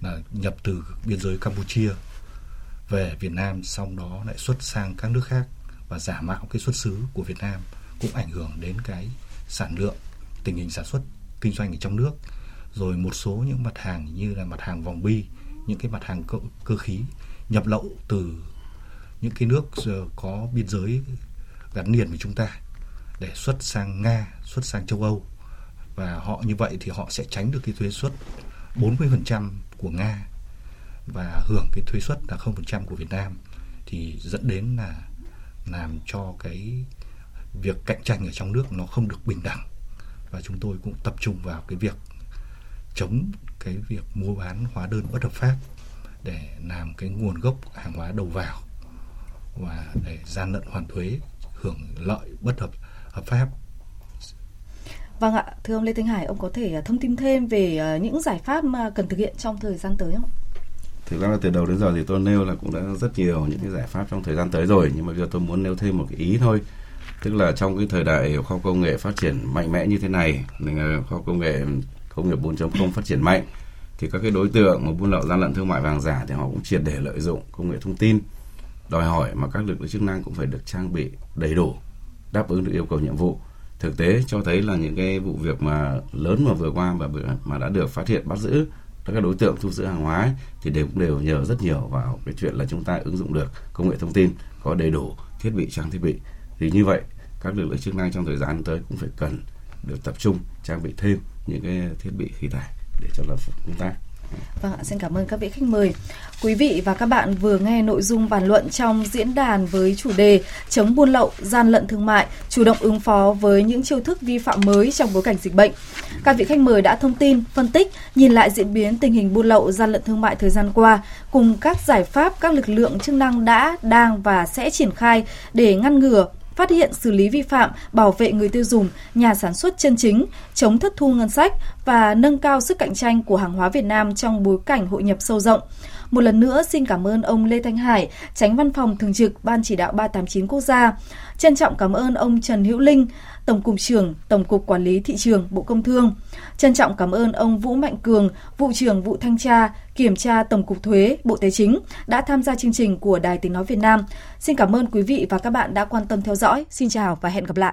là nhập từ biên giới Campuchia về Việt Nam xong đó lại xuất sang các nước khác và giả mạo cái xuất xứ của Việt Nam, cũng ảnh hưởng đến cái sản lượng, tình hình sản xuất kinh doanh ở trong nước rồi một số những mặt hàng như là mặt hàng vòng bi những cái mặt hàng cơ, cơ khí nhập lậu từ những cái nước ờ, có biên giới gắn liền với chúng ta để xuất sang Nga, xuất sang châu Âu. Và họ như vậy thì họ sẽ tránh được cái thuế suất 40% của Nga và hưởng cái thuế suất là 0% của Việt Nam thì dẫn đến là làm cho cái việc cạnh tranh ở trong nước nó không được bình đẳng và chúng tôi cũng tập trung vào cái việc chống cái việc mua bán hóa đơn bất hợp pháp để làm cái nguồn gốc hàng hóa đầu vào và để gian lận hoàn thuế hưởng lợi bất hợp hợp pháp. Vâng ạ, thưa ông Lê Thanh Hải, ông có thể à, thông tin thêm về à, những giải pháp mà cần thực hiện trong thời gian tới không? Thực ra là từ đầu đến giờ thì tôi nêu là cũng đã rất nhiều những cái giải pháp trong thời gian tới rồi, nhưng mà giờ tôi muốn nêu thêm một cái ý thôi. Tức là trong cái thời đại khoa học công nghệ phát triển mạnh mẽ như thế này, ờ, khoa học công nghệ công nghiệp 4.0 phát triển mạnh thì các cái đối tượng mà buôn lậu gian lận thương mại vàng giả thì họ cũng triệt để lợi dụng công nghệ thông tin đòi hỏi mà các lực lượng chức năng cũng phải được trang bị đầy đủ đáp ứng được yêu cầu nhiệm vụ. Thực tế cho thấy là những cái vụ việc mà lớn mà vừa qua mà mà đã được phát hiện bắt giữ các đối tượng thu giữ hàng hóa ấy, thì đều cũng đều nhờ rất nhiều vào cái chuyện là chúng ta ứng dụng được công nghệ thông tin có đầy đủ thiết bị trang thiết bị thì như vậy các lực lượng chức năng trong thời gian tới cũng phải cần được tập trung trang bị thêm những cái thiết bị khí thải để cho là chúng ta Vâng xin cảm ơn các vị khách mời. Quý vị và các bạn vừa nghe nội dung bàn luận trong diễn đàn với chủ đề chống buôn lậu, gian lận thương mại, chủ động ứng phó với những chiêu thức vi phạm mới trong bối cảnh dịch bệnh. Các vị khách mời đã thông tin, phân tích, nhìn lại diễn biến tình hình buôn lậu, gian lận thương mại thời gian qua, cùng các giải pháp các lực lượng chức năng đã, đang và sẽ triển khai để ngăn ngừa, phát hiện xử lý vi phạm, bảo vệ người tiêu dùng, nhà sản xuất chân chính, chống thất thu ngân sách và nâng cao sức cạnh tranh của hàng hóa Việt Nam trong bối cảnh hội nhập sâu rộng. Một lần nữa xin cảm ơn ông Lê Thanh Hải, tránh văn phòng thường trực Ban chỉ đạo 389 quốc gia. Trân trọng cảm ơn ông Trần Hữu Linh, Tổng cục trưởng Tổng cục Quản lý thị trường Bộ Công Thương. Trân trọng cảm ơn ông Vũ Mạnh Cường, vụ trưởng vụ thanh tra, kiểm tra Tổng cục Thuế, Bộ Tài chính đã tham gia chương trình của Đài Tiếng nói Việt Nam. Xin cảm ơn quý vị và các bạn đã quan tâm theo dõi. Xin chào và hẹn gặp lại.